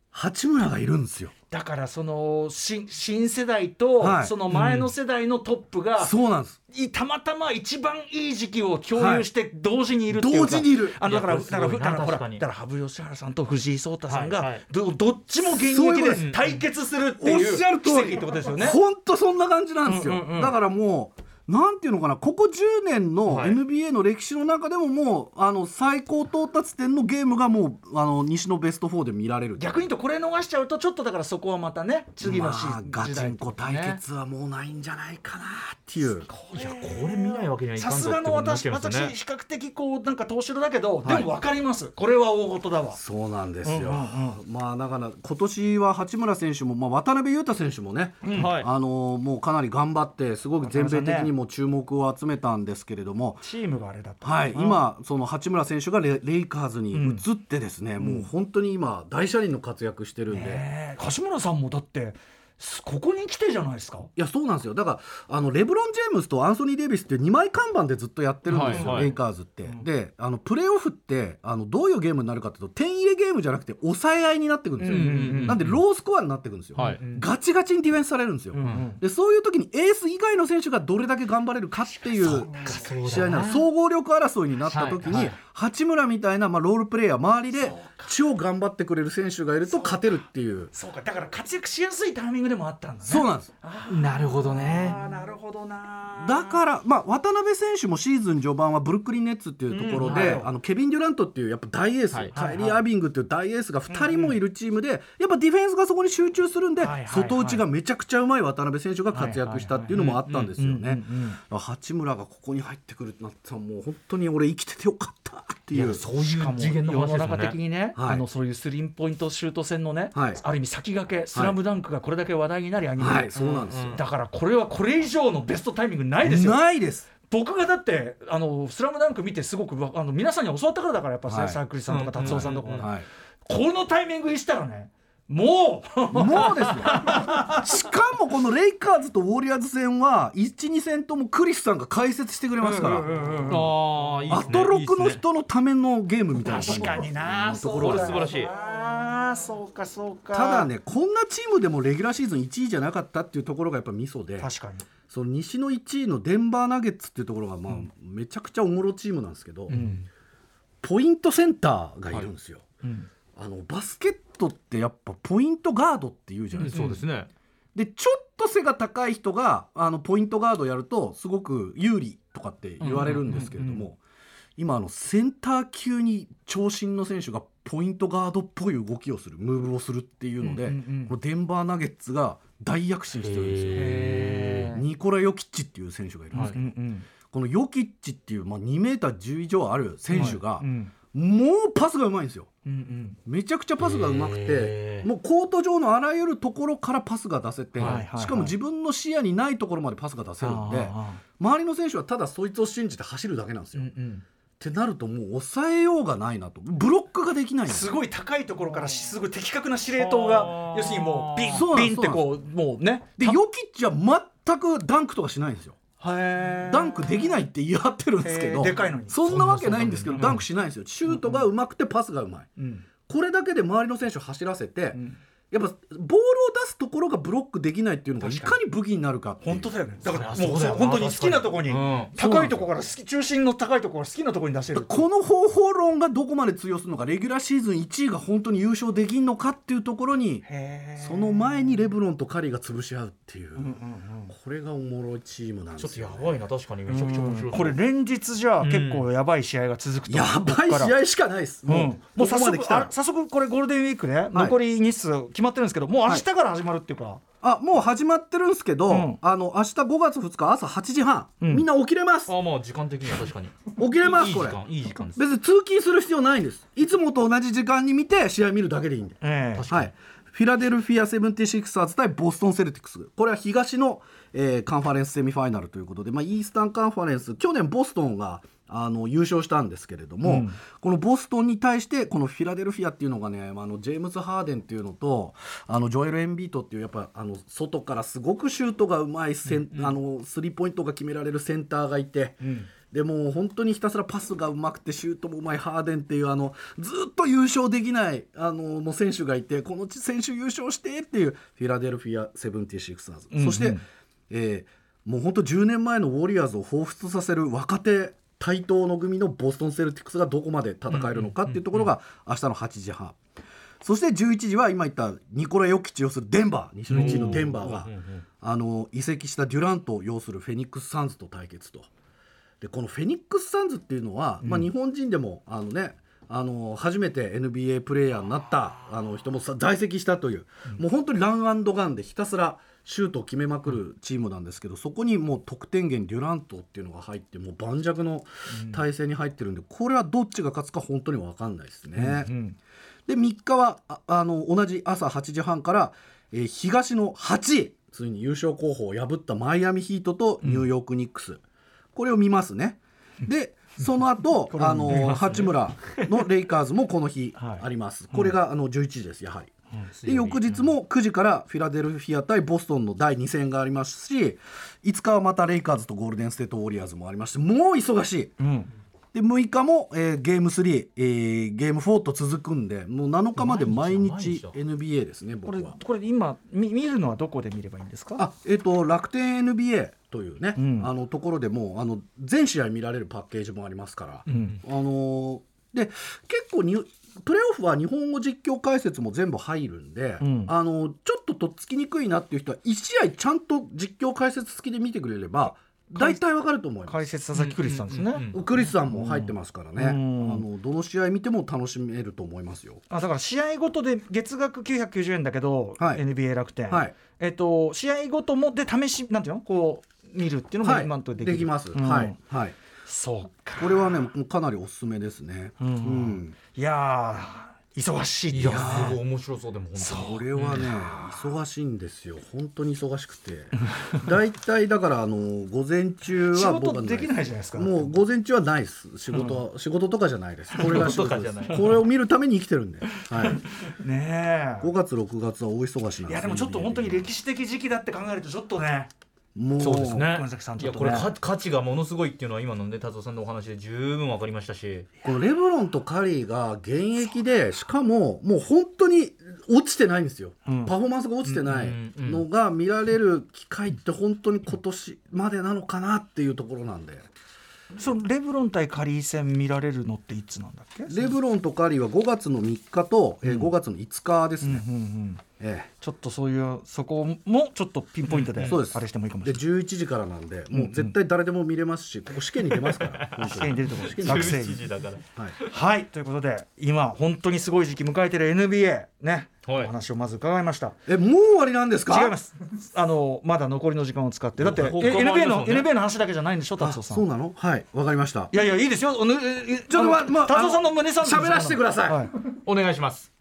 八村がいるんですよ。だからその新新世代とはいその前の世代のトップが、そうなんです。いたまたま一番いい時期を共有して同時にいるっていうか、同時にいるあのだからだからだからほら確かにだから羽生善治さんと藤井聡太さんが、はいはいどどっちも現役で対決するっていうおっしゃる通り奇跡ってことですよね。本当そんな感じなんですよ。うんうんうんだからもう。なんていうのかなここ10年のはい。NBA の歴史の中でももうあの最高到達点のゲームがもうあの西のベスト4で見られる。逆に言うとこれ逃しちゃうとちょっとだからそこはまたね次のシまあ、ガ時代チンコ対ね決はもうないんじゃないかなっていう。いやこれ見ないわけにはいかさすんぞってがの私私ね比較的こうなんか投手だけど、はい。でも分かります。これは大事だわ。そうなんですよ。うんうんまあだから今年は八村選手も、まあ、渡辺裕太選手もね、はいあのもうかなり頑張ってすごく全米的にも注目を集めたんですけれども。チームがあれだったはい、今その八村選手がレレイカーズに移ってですね、もう本当に今大車輪の活躍してるんで、ねえ。柏村さんもだってすここに来てじゃないですか？いやそうなんですよ。だからあのレブロン・ジェームスとアンソニー・デイビスって2枚看板でずっとやってるんですよ、はいはい。レイカーズって。であのプレーオフってあのどういうゲームになるかというと点入れゲームじゃなくて抑え合いになってくるんですよ、うんうんうんなんでロースコアになってくるんですよ、はい。ガチガチにディフェンスされるんですよ、んでそういう時にエース以外の選手がどれだけ頑張れるかっていう試合なの総合力争いになった時に、はいはい八村みたいな、まあ、ロールプレーヤー周りで超頑張ってくれる選手がいると勝てるっていう。そうか。だから活躍しやすいタイミングでもあったんだね。そうなんです。なるほどね。なるほどな。だから、まあ、渡辺選手もシーズン序盤はブルックリン・ネッツっていうところで、うんあのケビン・デュラントっていうやっぱ大エース、はい。カイリー・アービングってい。う大エースが2人もいるチームで、やっぱディフェンスがそこに集中するんで、はいはいはい外打ちがめちゃくちゃうまい渡辺選手が活躍したっていうのもあったんですよね。八村がここに入ってくるってなったらもう本当に俺生きててよかったっていう。そういうしかも次元の世の中的にね、はいあのそういうスリーポイントシュート戦のね、はいある意味先駆け「スラムダンクがこれだけ話題になりアニメ、はい、そうなんですよ。だからこれはこれ以上のベストタイミングないですよ。ないです。僕がだってあの「スラムダンク見てすごくわあの皆さんに教わったからだからやっぱ、はいサークリさんとか達夫さんとか、はい。このタイミングにしたらねもう。もうですよ。しかもこのレイカーズとウォリアーズ戦は1、2戦ともクリスさんが解説してくれますから。ああいアトロクの人のためのゲームみたいな。感じ確かになのところ素晴らしい。ああそうかそうか。ただねこんなチームでもレギュラーシーズン1位じゃなかったっていうところがやっぱミソで確かに。その西の1位のデンバーナゲッツっていうところがまあ、めちゃくちゃおもろチームなんですけど、ん。ポイントセンターがいるんですよ、んあのバスケットってやっぱポイントガードっていうじゃない？ですか、そうですね。でちょっと背が高い人があのポイントガードやるとすごく有利とかって言われるんですけれども今あのセンター級に長身の選手がポイントガードっぽい動きをするムーブをするっていうので、うんうんうん。このデンバーナゲッツが大躍進してるんですよ。へニコラ・ヨキッチっていう選手がいるんですけど、うんこのヨキッチっていう、まあ、2メー。ター10以上ある選手が、うんもうパスがうまいんですよ。うんうん。めちゃくちゃパスがうまくてもうコート上のあらゆるところからパスが出せて、はいはいはい。しかも自分の視野にないところまでパスが出せるんであ周りの選手はただそいつを信じて走るだけなんですよ。ーうんうん。ってなるともう抑えようがないなと。ブロックができないすごい高いところからすごい的確な司令塔が要するにもうビンビンってこうもうね。でヨキッチは全くダンクとかしないんですよ。へダンクできないって言い張ってるんですけへどー。でかいのに。そんなわけないんですけどダンクしないんですよ。シュートがうまくてパスがうまい、うん。これだけで周りの選手を走らせて、んやっぱボールを出すところがブロックできないっていうのがいかに武器になるか本当だよねだからもう本当に好きなとこにうん。高いとこから好き中心の高いところ好きなところに出せるこの方法論がどこまで通用するのかレギュラーシーズン1位が本当に優勝できんのかっていうところにその前にレブロンとカリーが潰し合うっていう、うんうんうん。これがおもろいチームなんでちょっとやばいな確かに。めちゃくちゃ面白そうこれ連日じゃあ結構やばい試合が続くと、やばい試合しかないです、うん、もうこ早速こまで来たら。あ早速これゴールデンウィークね、残り日数決まってるんですけどもう明日から始まるっていうか、あもう始まってるんですけど、うん。あの明日5月2日朝8時半、うん。みんな起きれます。あまあ時間的には確かに。[laughs] 起きれますこれいい時間いい時間です。別に通勤する必要ないんです。いつもと同じ時間に見て試合見るだけでいいんで。ええ。確かに。はい、フィラデルフィア・セブンティシクサーズ対ボストン・セルティックス。これは東の、えーカンファレンスセミファイナルということで、まあ、イースタンカンファレンス。去年ボストンがあの優勝したんですけれども、うん。このボストンに対してこのフィラデルフィアっていうのがねあのジェームズ・ハーデンっていうのとあのジョエル・エンビートっていうやっぱあの外からすごくシュートがうまいセン、あのスリーポイントが決められるセンターがいて。でもう本当にひたすらパスがうまくてシュートもうまいハーデンっていうあのずっと優勝できないあのもう選手がいてこの選手優勝してっていうフィラデルフィア・セブンティシクサーズ、うんうん。そして、えーもう本当10年前のウォリアーズを彷彿させる若手台頭の組のボストン・セルティックスがどこまで戦えるのかっていうところが明日の8時半。そして11時は今言ったニコラ・ヨキッチを擁するデンバー西の1位のデンバーがあの移籍したデュラントを擁するフェニックス・サンズと対決と。でこのフェニックス・サンズっていうのは、まあ、日本人でもあの、ね、あの初めて NBA プレーヤーになったあの人もさ在籍したという、もう本当にランアンドガンでひたすらシュートを決めまくるチームなんですけどそこにもう得点源デュラントっていうのが入ってもう盤石の体制に入ってるんで、これはどっちが勝つか本当に分かんないですね。うんで3日はああの同じ朝8時半から、えー東の8位ついに優勝候補を破ったマイアミヒートとニューヨークニックス、これを見ますね。でその後 [laughs] これはあの八村のレイカーズもこの日 [laughs] はいあります。これがあの11時ですやはり。うん。で翌日も9時からフィラデルフィア対ボストンの第2戦がありますし5日はまたレイカーズとゴールデンステートウォリアーズもありましてもう忙しい。うん。で6日も、えーゲーム3、えーゲーム4と続くんでもう7日まで毎毎日日 NBA ですねこれ僕は。これ今見見るのはどこで見ればいいんですか？あえっ、と楽天 NBA というね、うん。あのところでもうあの全試合見られるパッケージもありますから、ん。あのーで結構にプレーオフは日本語実況解説も全部入るんで、うん。あのちょっととっつきにくいなっていう人は1試合ちゃんと実況解説付きで見てくれれば大体わかると思います。解説佐々木クリスさんですね、うんうんうん。クリスさんも入ってますからね、うん。あのどの試合見ても楽しめると思いますよ。あだから試合ごとで月額990円だけど、はい。NBA 楽天、はい。えっと試合ごともで試しなんていうの？こう見るっていうのもはい。今のとできる、できます、うん。はい。はいそうか。これはねもうかなりおすすめですね。うん。うん。いやー忙しいっていやすごい面白そうでも本当。にこれはね、忙しいんですよ。本当に忙しくて。[laughs] 大体だからあの午前中仕は僕は事できないじゃないですか。もう午前中はないです。仕事は、仕事とかじゃないです。[laughs] これが仕事です。仕事とかじゃない。これを見るために生きてるんで、はい、[laughs] ねえ。5月6月は大忙しなんいやでもちょっと本当に歴史的時期だって考えるとちょっとねもうそうですね。熊崎さんいやこれちょっとね。か価値がものすごいっていうのは今のね達夫さんのお話で十分わかりましたし。このレブロンとカリーが現役でしかももう本当に落ちてないんですよ、うん。パフォーマンスが落ちてないうんうんうん。のが見られる機会って本当に今年までなのかなっていうところなんで。そのレブロン対カリー戦見られるのっていつなんだっけ？レブロンとカリーは5月の3日と、えー5月の5日ですね、うんうんえちょっとそういうそこもちょっとピンポイントでそうです。あれしてもいいかもしえでれない。11時からなんでもう絶対誰でも見れますしここ試験に出ますから。[laughs] 試験に出るところ。試験に学生11時だから。はい。はい。ということで今本当にすごい時期迎えてる NBA ね、はい。お話をまず伺いました。えもう終わりなんですか？違います。あのまだ残りの時間を使って。だってえ他もあります NBA の NBA の話だけじゃないんでしょ達あ夫さん。そうなの？はい。わかりました。いやいやいいですよ。ちょっとままあ達夫さんの胸さん喋らせてください。はい。お願いします。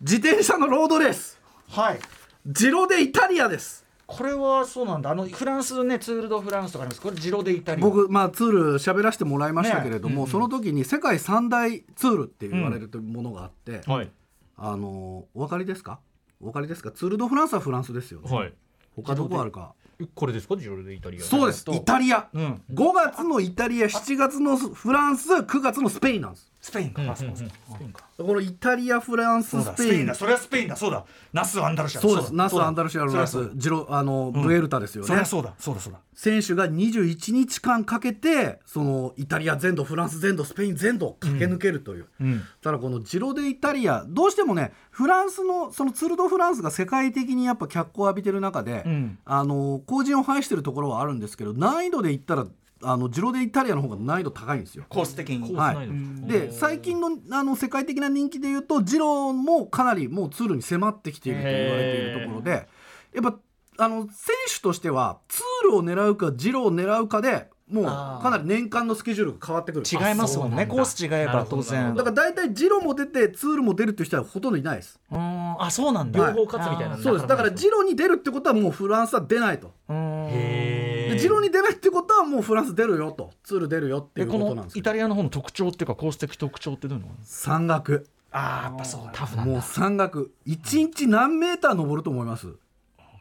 自転車のロードレースはい。ジロデイタリアです。これはそうなんだ。あのフランスねツールドフランスとかあります。これジロでイタリア。僕、まあ、ツール喋らせてもらいましたけれども、その時に世界三大ツールって言われるものがあって、はい。あのお分かりですか？お分かりですか？ツール・ド・フランスはフランスですよ。ね、はい。他どこあるか。これですか？ジロでイタリア。そうです。イタリア、うん。5月のイタリア7月のフランス9月のスペインなんですスペインか、あそうそうこのイタリアフランススペイン。スペインだ。それはスペインだ。そうだ。ナスアンダルシアそうです。だ。ナスアンダルシアのナそりゃスジロあの、ブエルタですよね。そりゃそうだ。そうだそうだ。選手が21日間かけてそのイタリア全土フランス全土スペイン全土を駆け抜けるという、ん。ただこのジロデイタリアどうしてもねフランスのそのツール・ド・フランスが世界的にやっぱ脚光を浴びてる中で、ん。あの後陣を排してるところはあるんですけど難易度で言ったらあのジロデイタリアの方が難易度高いんですよ。コース的に。はい。で最近のあの世界的な人気でいうとジローもかなりもうツールに迫ってきていると言われているところでやっぱあの選手としてはツールを狙うかジローを狙うかでもうかなり年間のスケジュールが変わってくる。違いますもんねコース違えば当然。だから大体ジローも出てツールも出るっていう人はほとんどいないです。うーん。あそうなんだ。はい。両方勝つみたいなそうです。だからジローに出るってことはもうフランスは出ないと。うーん。へでジローに出ないってことはもうフランス出るよと。ツール出るよっていうでこことなんですイタリアの方の特徴っていうかコース的特徴ってどういうの？山岳。ああやっぱそうだタフもう山岳。1日何メーター登ると思います、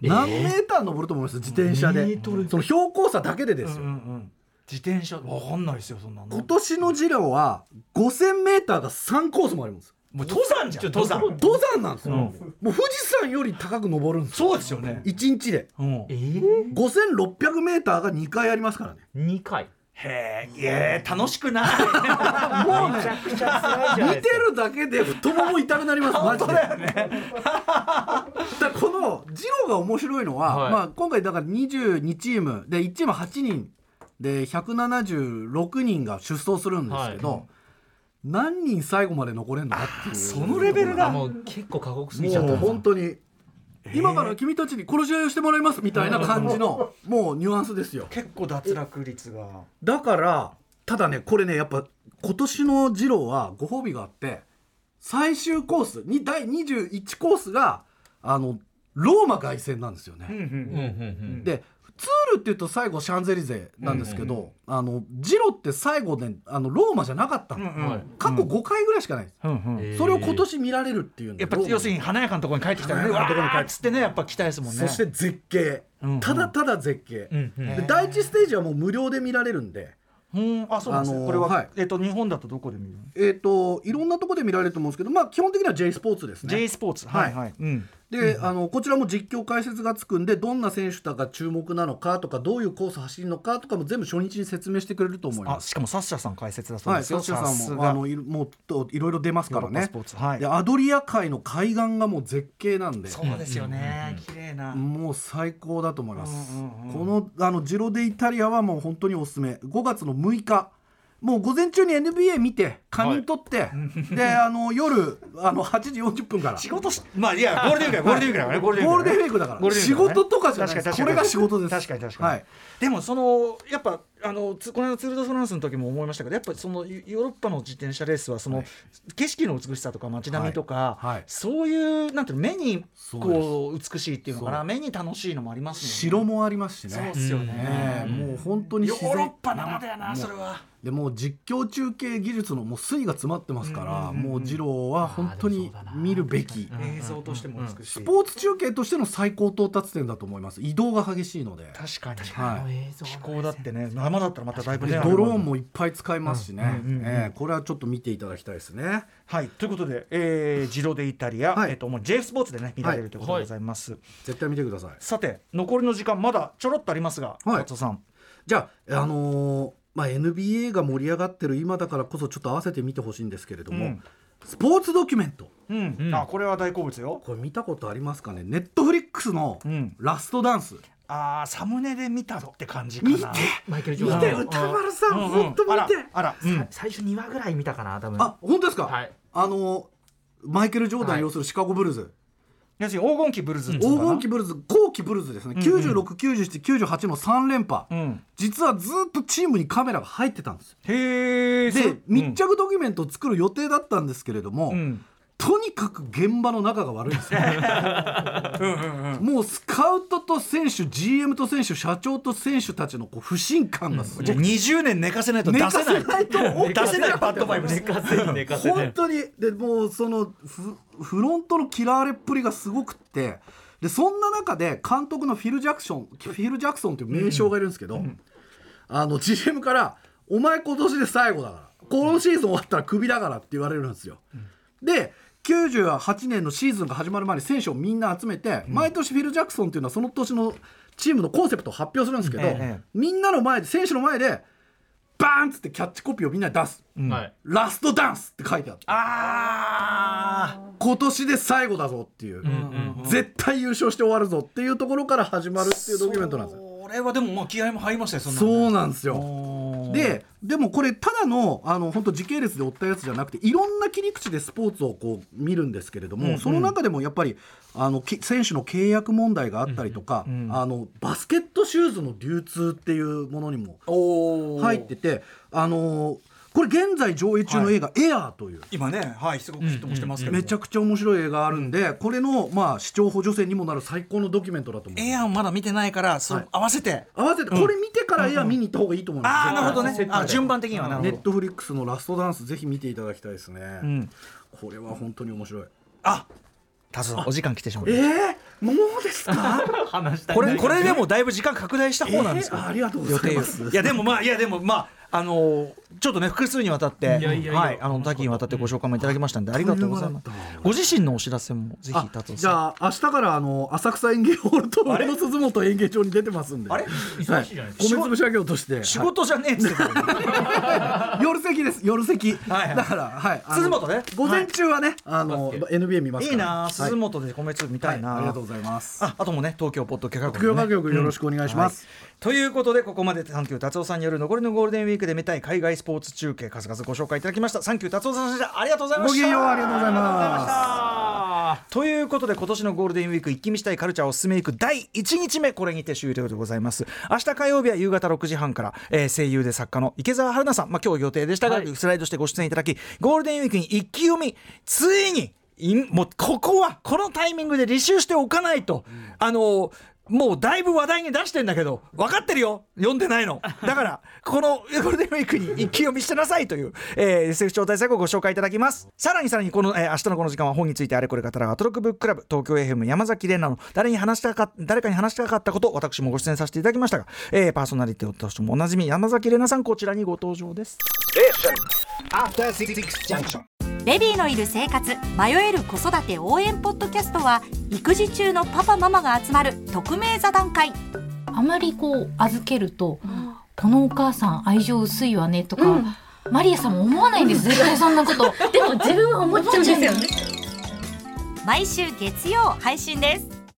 何メーター登ると思います？自転車で。その標高差だけでですよ、うんうん自転車わかんないですよそんなの。今年のジロは5000メーターが3コースもありますもう登山じゃん。登山。登山なんですよ、もう富士山より高く登るんですよ。そうですよね。1日で。うん。えー、5600メーターが2回ありますからね。2回。へえ楽しくない。[laughs] もうねめちゃくちゃ辛いじゃない見てるだけで太もも痛くなりますマジで。[laughs] だからこのジロが面白いのは、はい。まあ、今回だから22チーム。で1チーム8人。で176人が出走するんですけど、はい何人最後まで残れるのかっていう。そのレベルだ。あもう結構過酷すぎちゃったもう本当に、今から君たちに殺し合いをしてもらいますみたいな感じのもうニュアンスですよ。結構脱落率が。だからただねこれねやっぱ今年のジローはご褒美があって最終コースに第21コースがあのローマ凱旋なんですよね。うんうんうん。でツールっていうと最後シャンゼリゼなんですけど、あのジロって最後ねあのローマじゃなかったの、はい。過去5回ぐらいしかないです、うんうんそれを今年見られるっていうやっぱ要するに華やかなところに帰ってきたらねうわ華やかなところに帰ってーっつってねやっぱ期待ですもんね。そして絶景、うんうん。ただただ絶景、うんうん。で第一ステージはもう無料で見られるんで。うん。あそうなんですね、あのーこれは、はい。えっと日本だとどこで見るの？えっ、といろんなところで見られると思うんですけどまあ基本的には J スポーツですね。J スポーツ。はい。はい、うんで、あのこちらも実況解説がつくんでどんな選手とか注目なのかとかどういうコース走るのかとかも全部初日に説明してくれると思います。あしかもサッシャさん解説だそうはい、ですよ、サッシャさんもあのいもっといろいろ出ますからね。スポーツ。はい。でアドリア海の海岸がもう絶景なんで。そうですよね、綺麗な、もう最高だと思います、うんうんうんこのあのジロデイタリアはもう本当におすすめ。5月の6日もう午前中に NBA 見て仮眠取って、で [laughs] あの夜あの8時40分から。仕事しまあいやゴールデンウィークだゴールデンウィークだからね [laughs] ゴールデンウィークだから。仕事とかじゃないです。確かに。これが仕事です。確かに確かに、はい。でもそのやっぱあのつこの間ツール・ド・フランスの時も思いましたけどやっぱりそのヨヨーロッパの自転車レースはその、景色の美しさとか街並みとか、はいはい。そういうなんていうの目にこう美しいっていうのかな目に楽しいのもありますね。城もありますしね。そうっすよね。ねえもう本当にヨーロッパならではなそれは。でもう実況中継技術のもう粋が詰まってますから、もう二郎は本当に見るべき、映像としても美しい、スポーツ中継としての最高到達点だと思います。移動が激しいので。確かに。はい。映像気候だってね生だったらまただいぶねでドローンもいっぱい使いますしね、うんうんうん。ええこれはちょっと見ていただきたいですね。はいということで、えー、ジロデイタリア、はい。えっともう J スポーツでね見られるということでございます、絶対見てください。さて残りの時間まだちょろっとありますがはい。さん。じゃあ、あのーまあ、NBA が盛り上がってる今だからこそちょっと合わせて見てほしいんですけれども、うん。スポーツドキュメント。うん、うん。あこれは大好物よ。これ見たことありますかね？ネットフリックスのうん。ラストダンス、あーサムネで見たって感じかな。見てマイケル・ジョーダン。見て歌丸さん、うんうん。本当見て。あらうん。最初2話ぐらい見たかな多分。あ本当ですか、はい。あのマイケル・ジョーダンはい。要するシカゴブルーズ、要するに黄金期ブルーズ黄金期ブルーズ後期ブルーズですね、969798の3連覇、うん。実はずっとチームにカメラが入ってたんですへえで密着ドキュメントを作る予定だったんですけれども、うんとにかく現場の仲が悪いんですよ。もうスカウトと選手 GM と選手社長と選手たちのこう不信感がすごい、じゃあ20年寝かせないと出せない。寝かせないと出せないバッドバイブス。寝かせに寝かせ本当に。でもうそのフフロントの嫌われっぷりがすごくって。でそんな中で監督のフィル・ジャクソンフィル・ジャクソンという名将がいるんですけど、あの GM から「お前今年で最後だからこのシーズン終わったらクビだから」って言われるんですよ。で98年のシーズンが始まる前に選手をみんな集めて、毎年フィル・ジャクソンっていうのはその年のチームのコンセプトを発表するんですけど、ええみんなの前で選手の前でバーンっつってキャッチコピーをみんなに出す「はい。ラストダンス」って書いてあってあ今年で最後だぞっていう、絶対優勝して終わるぞっていうところから始まるっていうドキュメントなんですよ。これはでもまあ気合も入りましたよそそううなんですよ。ででもこれただのあの本当時系列で追ったやつじゃなくていろんな切り口でスポーツをこう見るんですけれども、その中でもやっぱりあのき選手の契約問題があったりとか、あのバスケットシューズの流通っていうものにも入っててあのこれ現在上映中の映画「エアー」という。今ねはいすごくヒットもしてますけど。もめちゃくちゃ面白い映画があるんで、これのまあ視聴補助線にもなる最高のドキュメントだと思う。エアーまだ見てないからそはい。合わせて。合わせてこれ見てからエアー見に行った方がいいと思います。ああなるほどね。あ順番的にはなるほど。ネットフリックスのラストダンスぜひ見ていただきたいですね。ん。これは本当に面白い。あ達郎さんお時間来てしまうえー、もうですか？[laughs] 話したいこれこれでもだいぶ時間拡大した方なんですか、えーありがとうございます。予定いやでもまあいやでもまああのーちょっとね複数にわたってはいあの多岐にわたってご紹介もいただきましたんでありがとうございます。ご自身のお知らせもぜひあ達じゃあ明日からあの浅草園芸ホールと上野鈴本演芸場に出てますんで。あれ？忙しいじゃないですか。米粒作業として。仕事じゃねえっ夜席です夜席。はいはい。だからはい。鈴本ね。午前中はねあの NBA 見ます。いいなはい。鈴本で米粒見たいな、はいありがとうございます。ああともね東京ポッド許可局、よろしくお願いします。ということでここまでサンキュー達夫さんによる残りのゴールデンウィークで見たい海外スポーツ中継数々ご紹介いただきました。サンキュー達夫さんでしたありがとうございましたごきげんようありがとうございます。ということで今年のゴールデンウィーク一気見したいカルチャーを進めていく第1日目これにて終了でございます。明日火曜日は夕方6時半から、えー声優で作家の池澤春菜さん、まあ、今日予定でしたが、はいスライドしてご出演いただきゴールデンウィークに一気読みついにいもうここはこのタイミングで履修しておかないと、あのーもうだいぶ話題に出してんだけど分かってるよ。読んでないの。だからこのゴールデンウィークに一気読みしてなさいという、えー、SF 招待作をご紹介いただきます。さらにさらにこの、えー明日のこの時間は本についてあれこれ語らうアトロクブッククラブ東京 FM 山崎怜奈の誰に話したか誰かに話したかったこと私もご出演させていただきましたが、えーパーソナリティとしてもおなじみ山崎怜奈さんこちらにご登場です。えベビーのいる生活迷える子育て応援ポッドキャストは育児中のパパママが集まる匿名座談会。あまりこう預けると、このお母さん愛情薄いわねとか、マリアさんも思わないんです。絶対そんなこと。[laughs] でも自分は思っちゃうんですよね。毎週月曜配信です